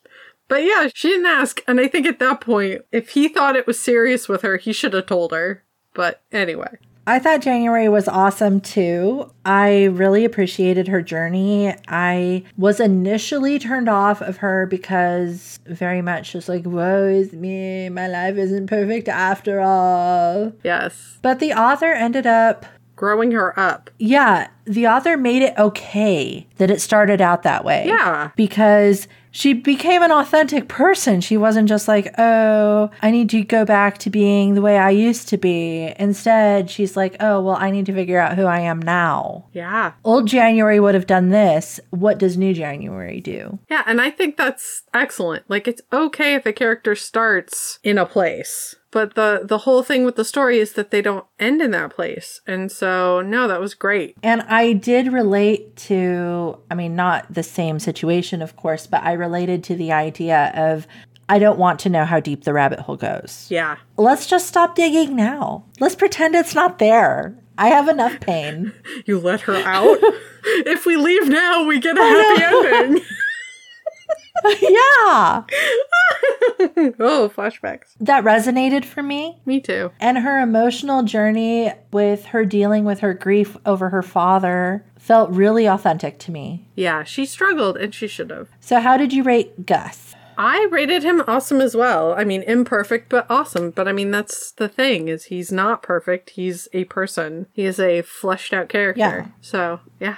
but yeah she didn't ask and i think at that point if he thought it was serious with her he should have told her but anyway I thought January was awesome too. I really appreciated her journey. I was initially turned off of her because very much just like, woe is me, my life isn't perfect after all. yes But the author ended up, growing her up yeah, the author made it okay that it started out that way. yeah Because she became an authentic person. She wasn't just like, oh, I need to go back to being the way I used to be. Instead, she's like, oh, well, I need to figure out who I am now. yeah Old January would have done this. What does New January do? yeah and i think that's excellent like it's okay if a character starts in a place but the the whole thing with the story is that they don't end in that place and so no that was great And I did relate to, I mean, not the same situation, of course, but I related to the idea of, I don't want to know how deep the rabbit hole goes. yeah Let's just stop digging now. Let's pretend it's not there. I have enough pain. you let her out if we leave now we get a happy ending yeah. oh flashbacks That resonated for me. me too And her emotional journey with her dealing with her grief over her father felt really authentic to me. Yeah, she struggled and she should have. So, how did you rate Gus? I rated him awesome as well. I mean, imperfect but awesome. But I mean, that's the thing is he's not perfect. He's a person. He is a fleshed out character. Yeah. So, yeah.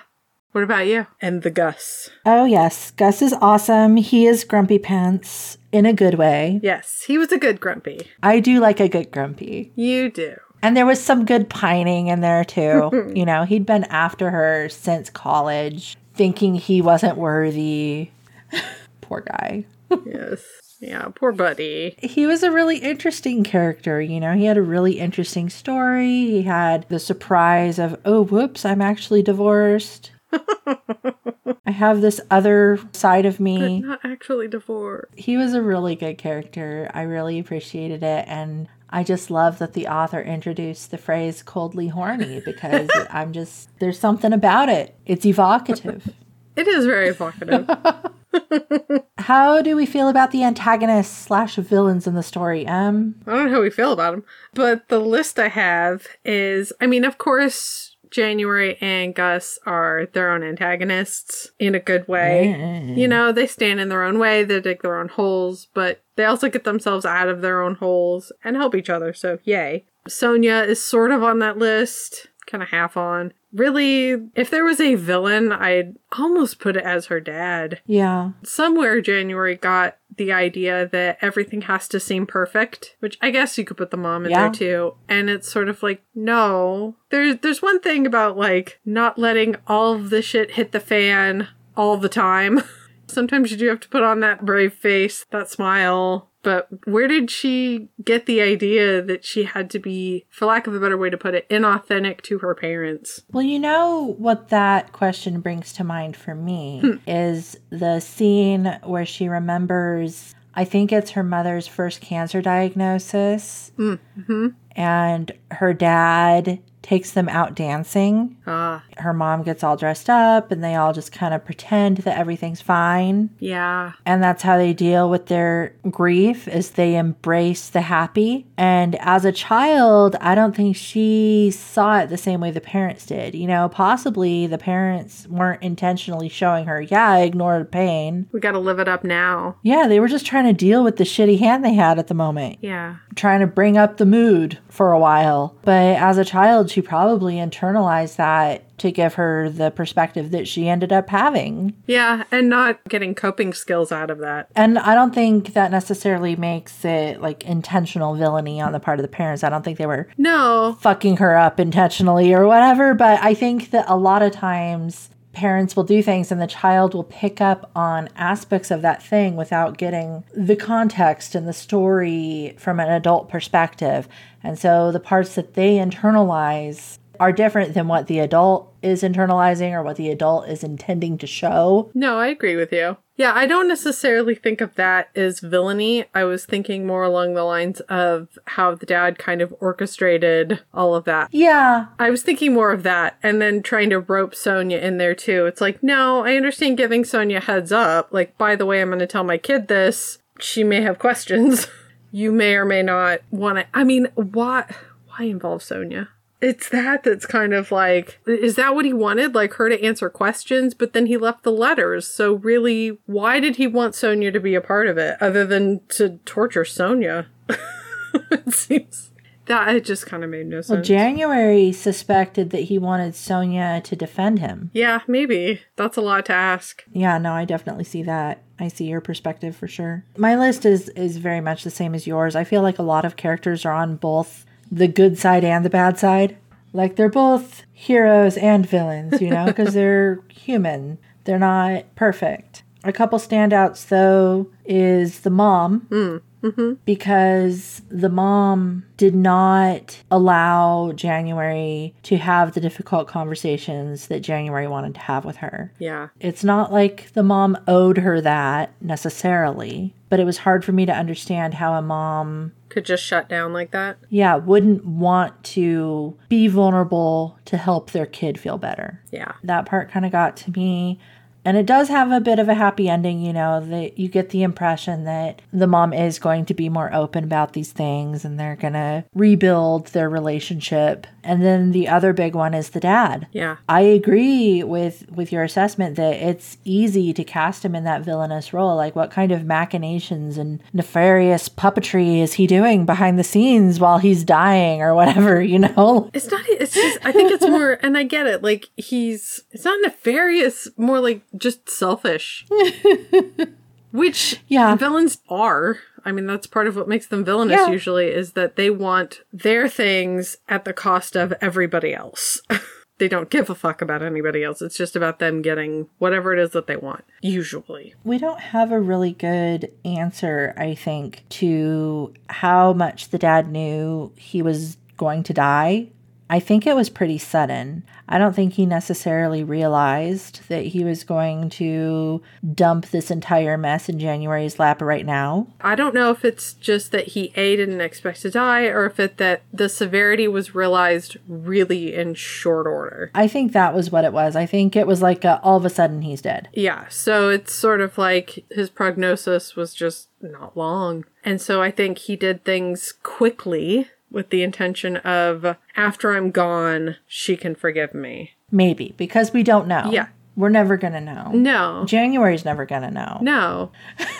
What about you? And the Gus. Oh, yes. Gus is awesome. He is grumpy pants in a good way. Yes, he was a good grumpy. I do like a good grumpy. You do. And there was some good pining in there too. you know, he'd been after her since college, thinking he wasn't worthy. Poor guy. Yes. Yeah, poor buddy. He was a really interesting character, you know. He had a really interesting story. He had the surprise of, oh, whoops, I'm actually divorced. I have this other side of me. Not actually divorced. He was a really good character. I really appreciated it. And I just love that the author introduced the phrase coldly horny because I'm just, there's something about it. It's evocative. It is very evocative. How do we feel about the antagonists slash villains in the story, Em? I don't know how we feel about him. But the list I have is I mean, of course, January and Gus are their own antagonists in a good way. You know, they stand in their own way, they dig their own holes, but they also get themselves out of their own holes and help each other, so yay. Sonia is sort of on that list, kind of half on. Really, if there was a villain, I'd almost put it as her dad Yeah. somewhere January got the idea that everything has to seem perfect, which I guess you could put the mom in Yeah. there too. And it's sort of like, no. There's there's one thing about like not letting all of the shit hit the fan all the time. Sometimes you do have to put on that brave face, that smile. But where did she get the idea that she had to be, for lack of a better way to put it, inauthentic to her parents? Well, you know what that question brings to mind for me hmm. is the scene where she remembers, I think it's her mother's first cancer diagnosis, mm, mm-hmm. and her dad takes them out dancing. Ah, Her mom gets all dressed up, and they all just kind of pretend that everything's fine. yeah. And that's how they deal with their grief is they embrace the happy. And as a child, I don't think she saw it the same way the parents did. You know, possibly the parents weren't intentionally showing her, yeah, ignore the pain. We gotta live it up now. Yeah, they were just trying to deal with the shitty hand they had at the moment, Yeah. Trying to bring up the mood for a while. But as a child, she probably internalized that to give her the perspective that she ended up having. Yeah, and not getting coping skills out of that. And I don't think that necessarily makes it like intentional villainy on the part of the parents. I don't think they were No. fucking her up intentionally or whatever. But I think that a lot of times parents will do things and the child will pick up on aspects of that thing without getting the context and the story from an adult perspective. And so the parts that they internalize are different than what the adult is internalizing or what the adult is intending to show. No, I agree with you. Yeah, I don't necessarily think of that as villainy. I was thinking more along the lines of how the dad kind of orchestrated all of that. Yeah, I was thinking more of that and then trying to rope Sonia in there too. It's like, no, I understand giving Sonia heads up. Like, by the way, I'm going to tell my kid this. She may have questions. you may or may not want to. I mean, why? Why involve Sonia? It's that that's kind of like, is that what he wanted? Like her to answer questions, but then he left the letters. So really, why did he want Sonia to be a part of it other than to torture Sonia? it seems that it just kind of made no sense. Well, January suspected that he wanted Sonia to defend him. Yeah, maybe. That's a lot to ask. Yeah, no, I definitely see that. I see your perspective for sure. My list is is very much the same as yours. I feel like a lot of characters are on both the good side and the bad side. Like they're both heroes and villains, you know, because they're human. They're not perfect. A couple standouts though is the mom mm, mm-hmm. because the mom did not allow January to have the difficult conversations that January wanted to have with her. Yeah. It's not like the mom owed her that necessarily, but it was hard for me to understand how a mom, Could just shut down like that. yeah, wouldn't want to be vulnerable to help their kid feel better. Yeah. That part kind of got to me. And it does have a bit of a happy ending, you know, that you get the impression that the mom is going to be more open about these things and they're going to rebuild their relationship. And then the other big one is the dad. Yeah. I agree with with your assessment that it's easy to cast him in that villainous role. Like what kind of machinations and nefarious puppetry is he doing behind the scenes while he's dying or whatever, you know? It's not, it's just, I think it's more, and I get it. Like, he's, it's not nefarious, more like just selfish. Which Yeah. villains are. I mean, that's part of what makes them villainous Yeah. usually is that they want their things at the cost of everybody else. they don't give a fuck about anybody else. It's just about them getting whatever it is that they want, usually. We don't have a really good answer, I think, to how much the dad knew he was going to die. I think it was pretty sudden. I don't think he necessarily realized that he was going to dump this entire mess in January's lap right now. I don't know if it's just that he A didn't expect to die or if it that the severity was realized really in short order. I think that was what it was. I think it was like a, all of a sudden he's dead. Yeah, so it's sort of like his prognosis was just not long. And so I think he did things quickly with the intention of after I'm gone, she can forgive me. Maybe because we don't know. Yeah. We're never going to know. No. January's never going to know. No.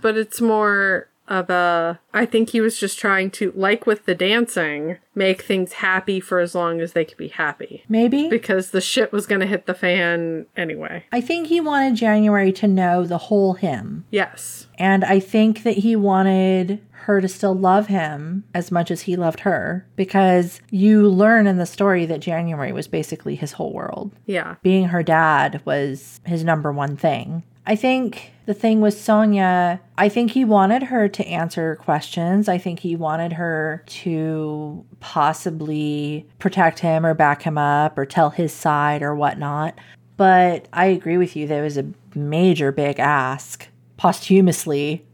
but it's more of a I think he was just trying to like with the dancing, make things happy for as long as they could be happy. Maybe? Because the shit was going to hit the fan anyway. I think he wanted January to know the whole him. Yes. And I think that he wanted her to still love him as much as he loved her because you learn in the story that January was basically his whole world. Yeah. Being her dad was his number one thing. I think the thing with Sonia, I think he wanted her to answer questions. I think he wanted her to possibly protect him or back him up or tell his side or whatnot. But I agree with you, there was a major big ask posthumously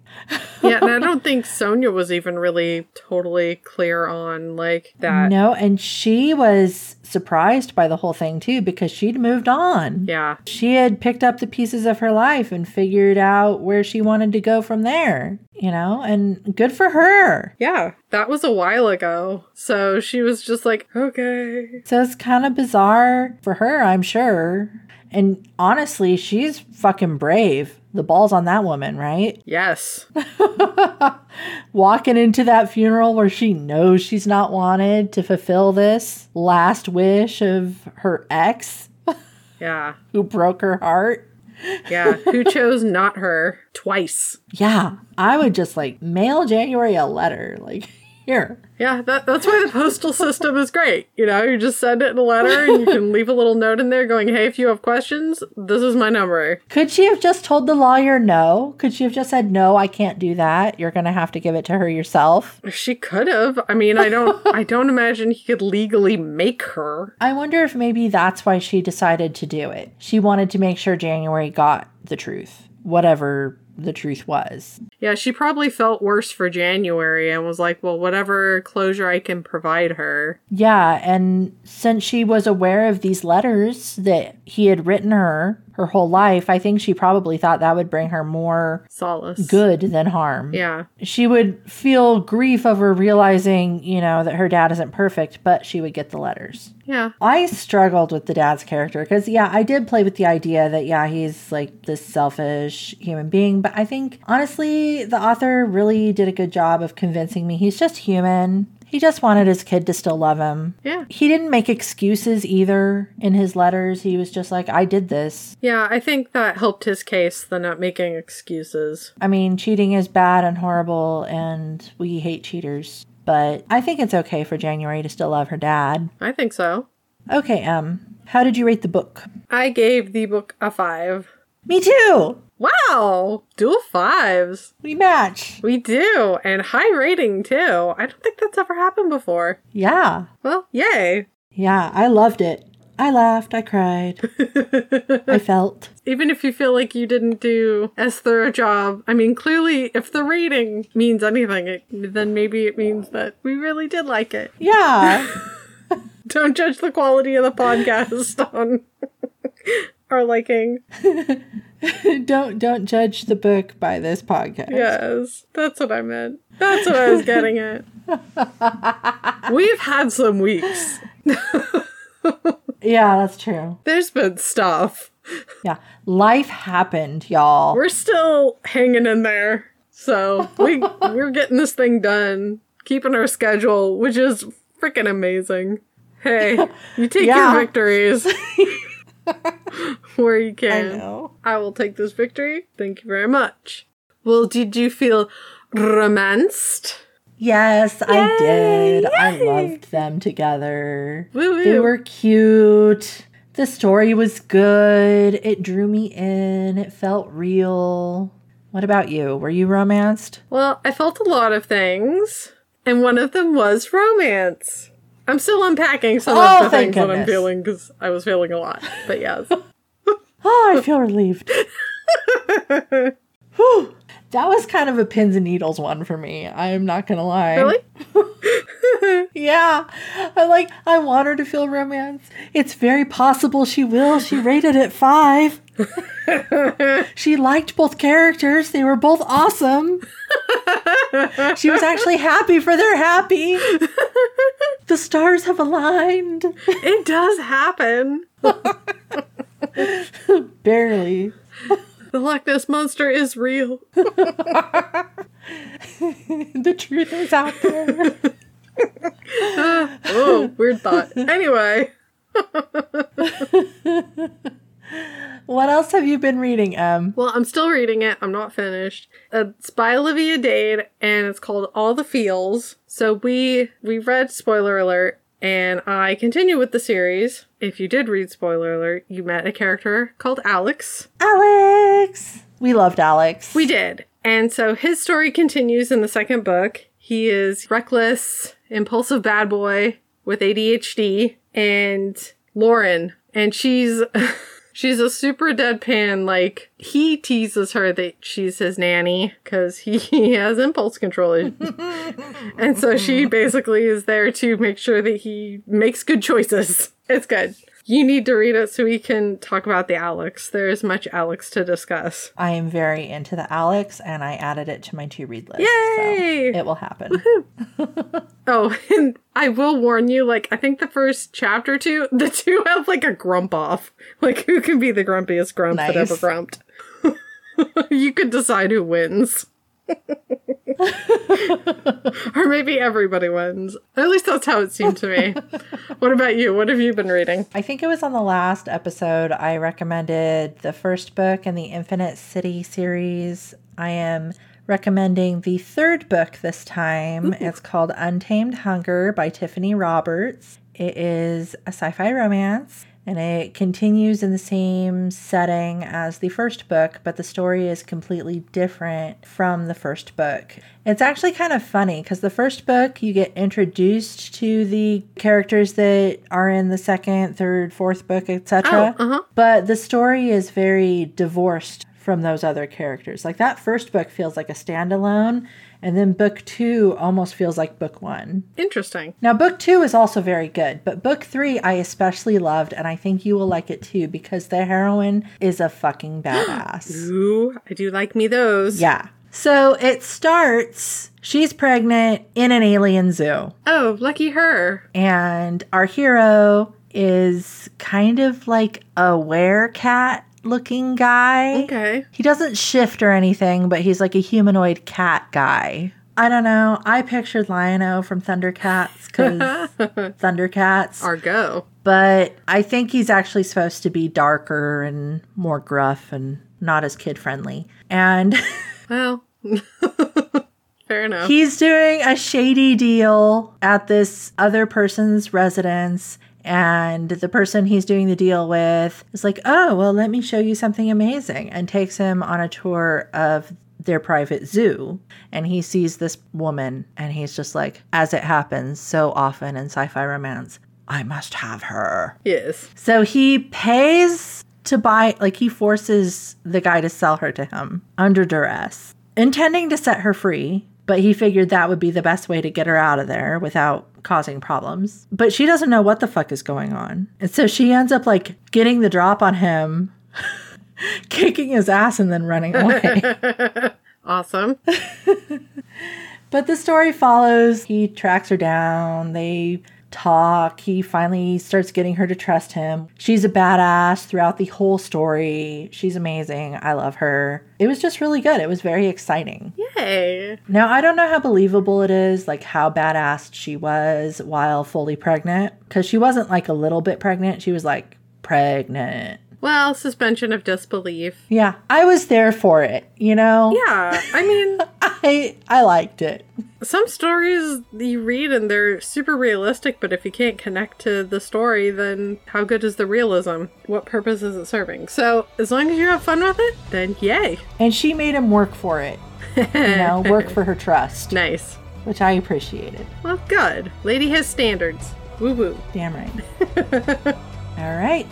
yeah, and I don't think Sonia was even really totally clear on like that. No, and she was surprised by the whole thing too because she'd moved on. Yeah. She had picked up the pieces of her life and figured out where she wanted to go from there, you know, and good for her. Yeah, that was a while ago. So she was just like, okay. So it's kind of bizarre for her, I'm sure. And honestly, she's fucking brave. The ball's on that woman, right? Yes. Walking into that funeral where she knows she's not wanted to fulfill this last wish of her ex. Yeah. who broke her heart. Yeah. Who chose not her twice? Yeah. I would just like mail January a letter. Like, here. Yeah, that, that's why the postal system is great. You know, you just send it in a letter and you can leave a little note in there going, hey, if you have questions, this is my number. Could she have just told the lawyer no? Could she have just said, no, I can't do that? You're going to have to give it to her yourself? She could have. I mean, I don't I don't imagine he could legally make her. I wonder if maybe that's why she decided to do it. She wanted to make sure January got the truth, whatever the truth was. Yeah, she probably felt worse for January and was like, well, whatever closure I can provide her. Yeah, and since she was aware of these letters that he had written her her whole life, I think she probably thought that would bring her more Solace. good than harm. Yeah. She would feel grief over realizing, you know, that her dad isn't perfect, but she would get the letters. Yeah. I struggled with the dad's character because, yeah, I did play with the idea that, yeah, he's like this selfish human being. But I think, honestly, the author really did a good job of convincing me he's just human. He just wanted his kid to still love him. Yeah. He didn't make excuses either in his letters. He was just like, I did this. Yeah, I think that helped his case, the not making excuses. I mean, cheating is bad and horrible, and we hate cheaters. But I think it's okay for January to still love her dad. I think so. Okay, um, how did you rate the book? I gave the book a five. Me too! Wow! Dual fives. We match. We do. And high rating, too. I don't think that's ever happened before. Yeah. Well, yay. Yeah, I loved it. I laughed, I cried, I felt. Even if you feel like you didn't do as thorough a job, I mean, clearly, if the rating means anything, it, then maybe it means that we really did like it. Yeah. Don't judge the quality of the podcast on our liking. don't don't judge the book by this podcast. Yes, that's what I meant. That's what I was getting at. We've had some weeks. Yeah, that's true. There's been stuff. Yeah. Life happened, y'all. We're still hanging in there. So we we're getting this thing done, keeping our schedule, which is freaking amazing. Hey, you take Yeah. your victories where you I can. know. I will take this victory. Thank you very much. Well, did you feel romanced? Yes, I did. I loved them together. Woo woo. They were cute. The story was good. It drew me in. It felt real. What about you? Were you romanced? Well, I felt a lot of things, and one of them was romance. I'm still unpacking some Oh, of the things that I'm feeling because I was feeling a lot. But yes. Oh, I feel relieved. Whew. That was kind of a pins and needles one for me. I am not gonna lie. really? Yeah. I like I want her to feel romance. It's very possible she will. She rated it five. she liked both characters. They were both awesome. she was actually happy for their happy. the stars have aligned. It does happen. Barely. The Loch Ness monster is real. the truth is out there. oh, weird thought. Anyway, what else have you been reading, Em? well, I'm still reading it. I'm not finished. It's by Olivia Dade, and it's called All the Feels. So we we read spoiler alert, and I continue with the series. If you did read spoiler alert, you met a character called Alex. Alex! We loved Alex. We did. And so his story continues in the second book. He is reckless, impulsive bad boy with ADHD and Lauren and she's she's a super deadpan like he teases her that she's his nanny he, he has impulse control and so she basically is there to make sure that he makes good choices. It's good. You need to read it so we can talk about the Alex. There is much Alex to discuss. I am very into the Alex, and I added it to my to read list. Yay! So it will happen. Oh, and I will warn you, like, I think the first chapter two, the two have like a grump off. Like, who can be the grumpiest grump that ever grumped? you could decide who wins. Or maybe everybody wins. At least that's how it seemed to me. what about you? What have you been reading? I think it was on the last episode I recommended the first book in the Infinite City series. I am recommending the third book this time. It's called Untamed Hunger by Tiffany Roberts. It is a sci fi romance and it continues in the same setting as the first book, but the story is completely different from the first book. It's actually kind of funny because the first book you get introduced to the characters that are in the second, third, fourth book, etc. Oh, uh-huh. But the story is very divorced from those other characters. Like that first book feels like a standalone, and then book 2 almost feels like book 1. Interesting. Now, book two is also very good, but book three I especially loved, and I think you will like it too because the heroine is a fucking badass. Ooh, I do like me those. yeah. So it starts, she's pregnant in an alien zoo, Oh, lucky her. and our hero is kind of like a werecat looking guy. Okay. He doesn't shift or anything, but he's like a humanoid cat guy. I don't know. I pictured Lion-O from Thundercats because Thundercats. are go. but I think he's actually supposed to be darker and more gruff and not as kid friendly. And Well, fair enough. he's doing a shady deal at this other person's residence. And the person he's doing the deal with is like, oh, well, let me show you something amazing, and takes him on a tour of their private zoo. And he sees this woman, and he's just like, as it happens so often in sci fi romance, I must have her. yes. So he pays to buy, like, he forces the guy to sell her to him under duress, intending to set her free. But he figured that would be the best way to get her out of there without causing problems. But she doesn't know what the fuck is going on. And so she ends up, like, getting the drop on him, kicking his ass, and then running away. Awesome. But the story follows. He tracks her down. They talk. He finally starts getting her to trust him. She's a badass throughout the whole story. She's amazing. I love her. It was just really good. It was very exciting. Yay. Now, I don't know how believable it is, like how badass she was while fully pregnant, because she wasn't like a little bit pregnant. She was like pregnant. Well, suspension of disbelief. Yeah, I was there for it, you know? Yeah, I mean, I I liked it. some stories you read and they're super realistic, but if you can't connect to the story, then how good is the realism? What purpose is it serving? So, as long as you have fun with it, then yay. And she made him work for it. You know, work for her trust, Nice. which I appreciated. Well, good. Lady has standards. Woo woo. Damn right. All right.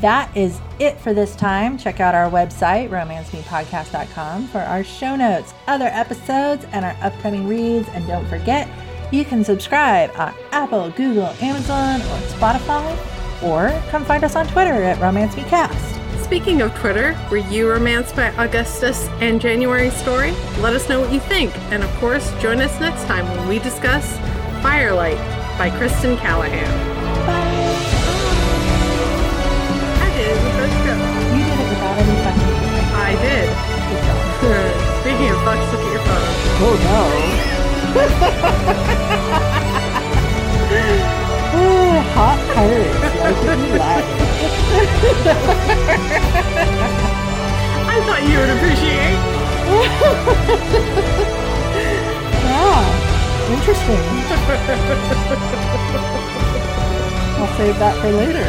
That is it for this time. Check out our website, romancemepodcast.com, for our show notes, other episodes, and our upcoming reads. And don't forget, you can subscribe on Apple, Google, Amazon, or Spotify, or come find us on Twitter at RomanceMeCast. Speaking of Twitter, were you romanced by Augustus and January's story? Let us know what you think. And of course, join us next time when we discuss Firelight by Kristen Callihan. I did. Let's. You did it without any fucking. I did. Good job. Speaking of fucks, look at your phone. Oh no. oh, hot pirates like what you like. I thought you would appreciate. Yeah, interesting. I'll save that for later.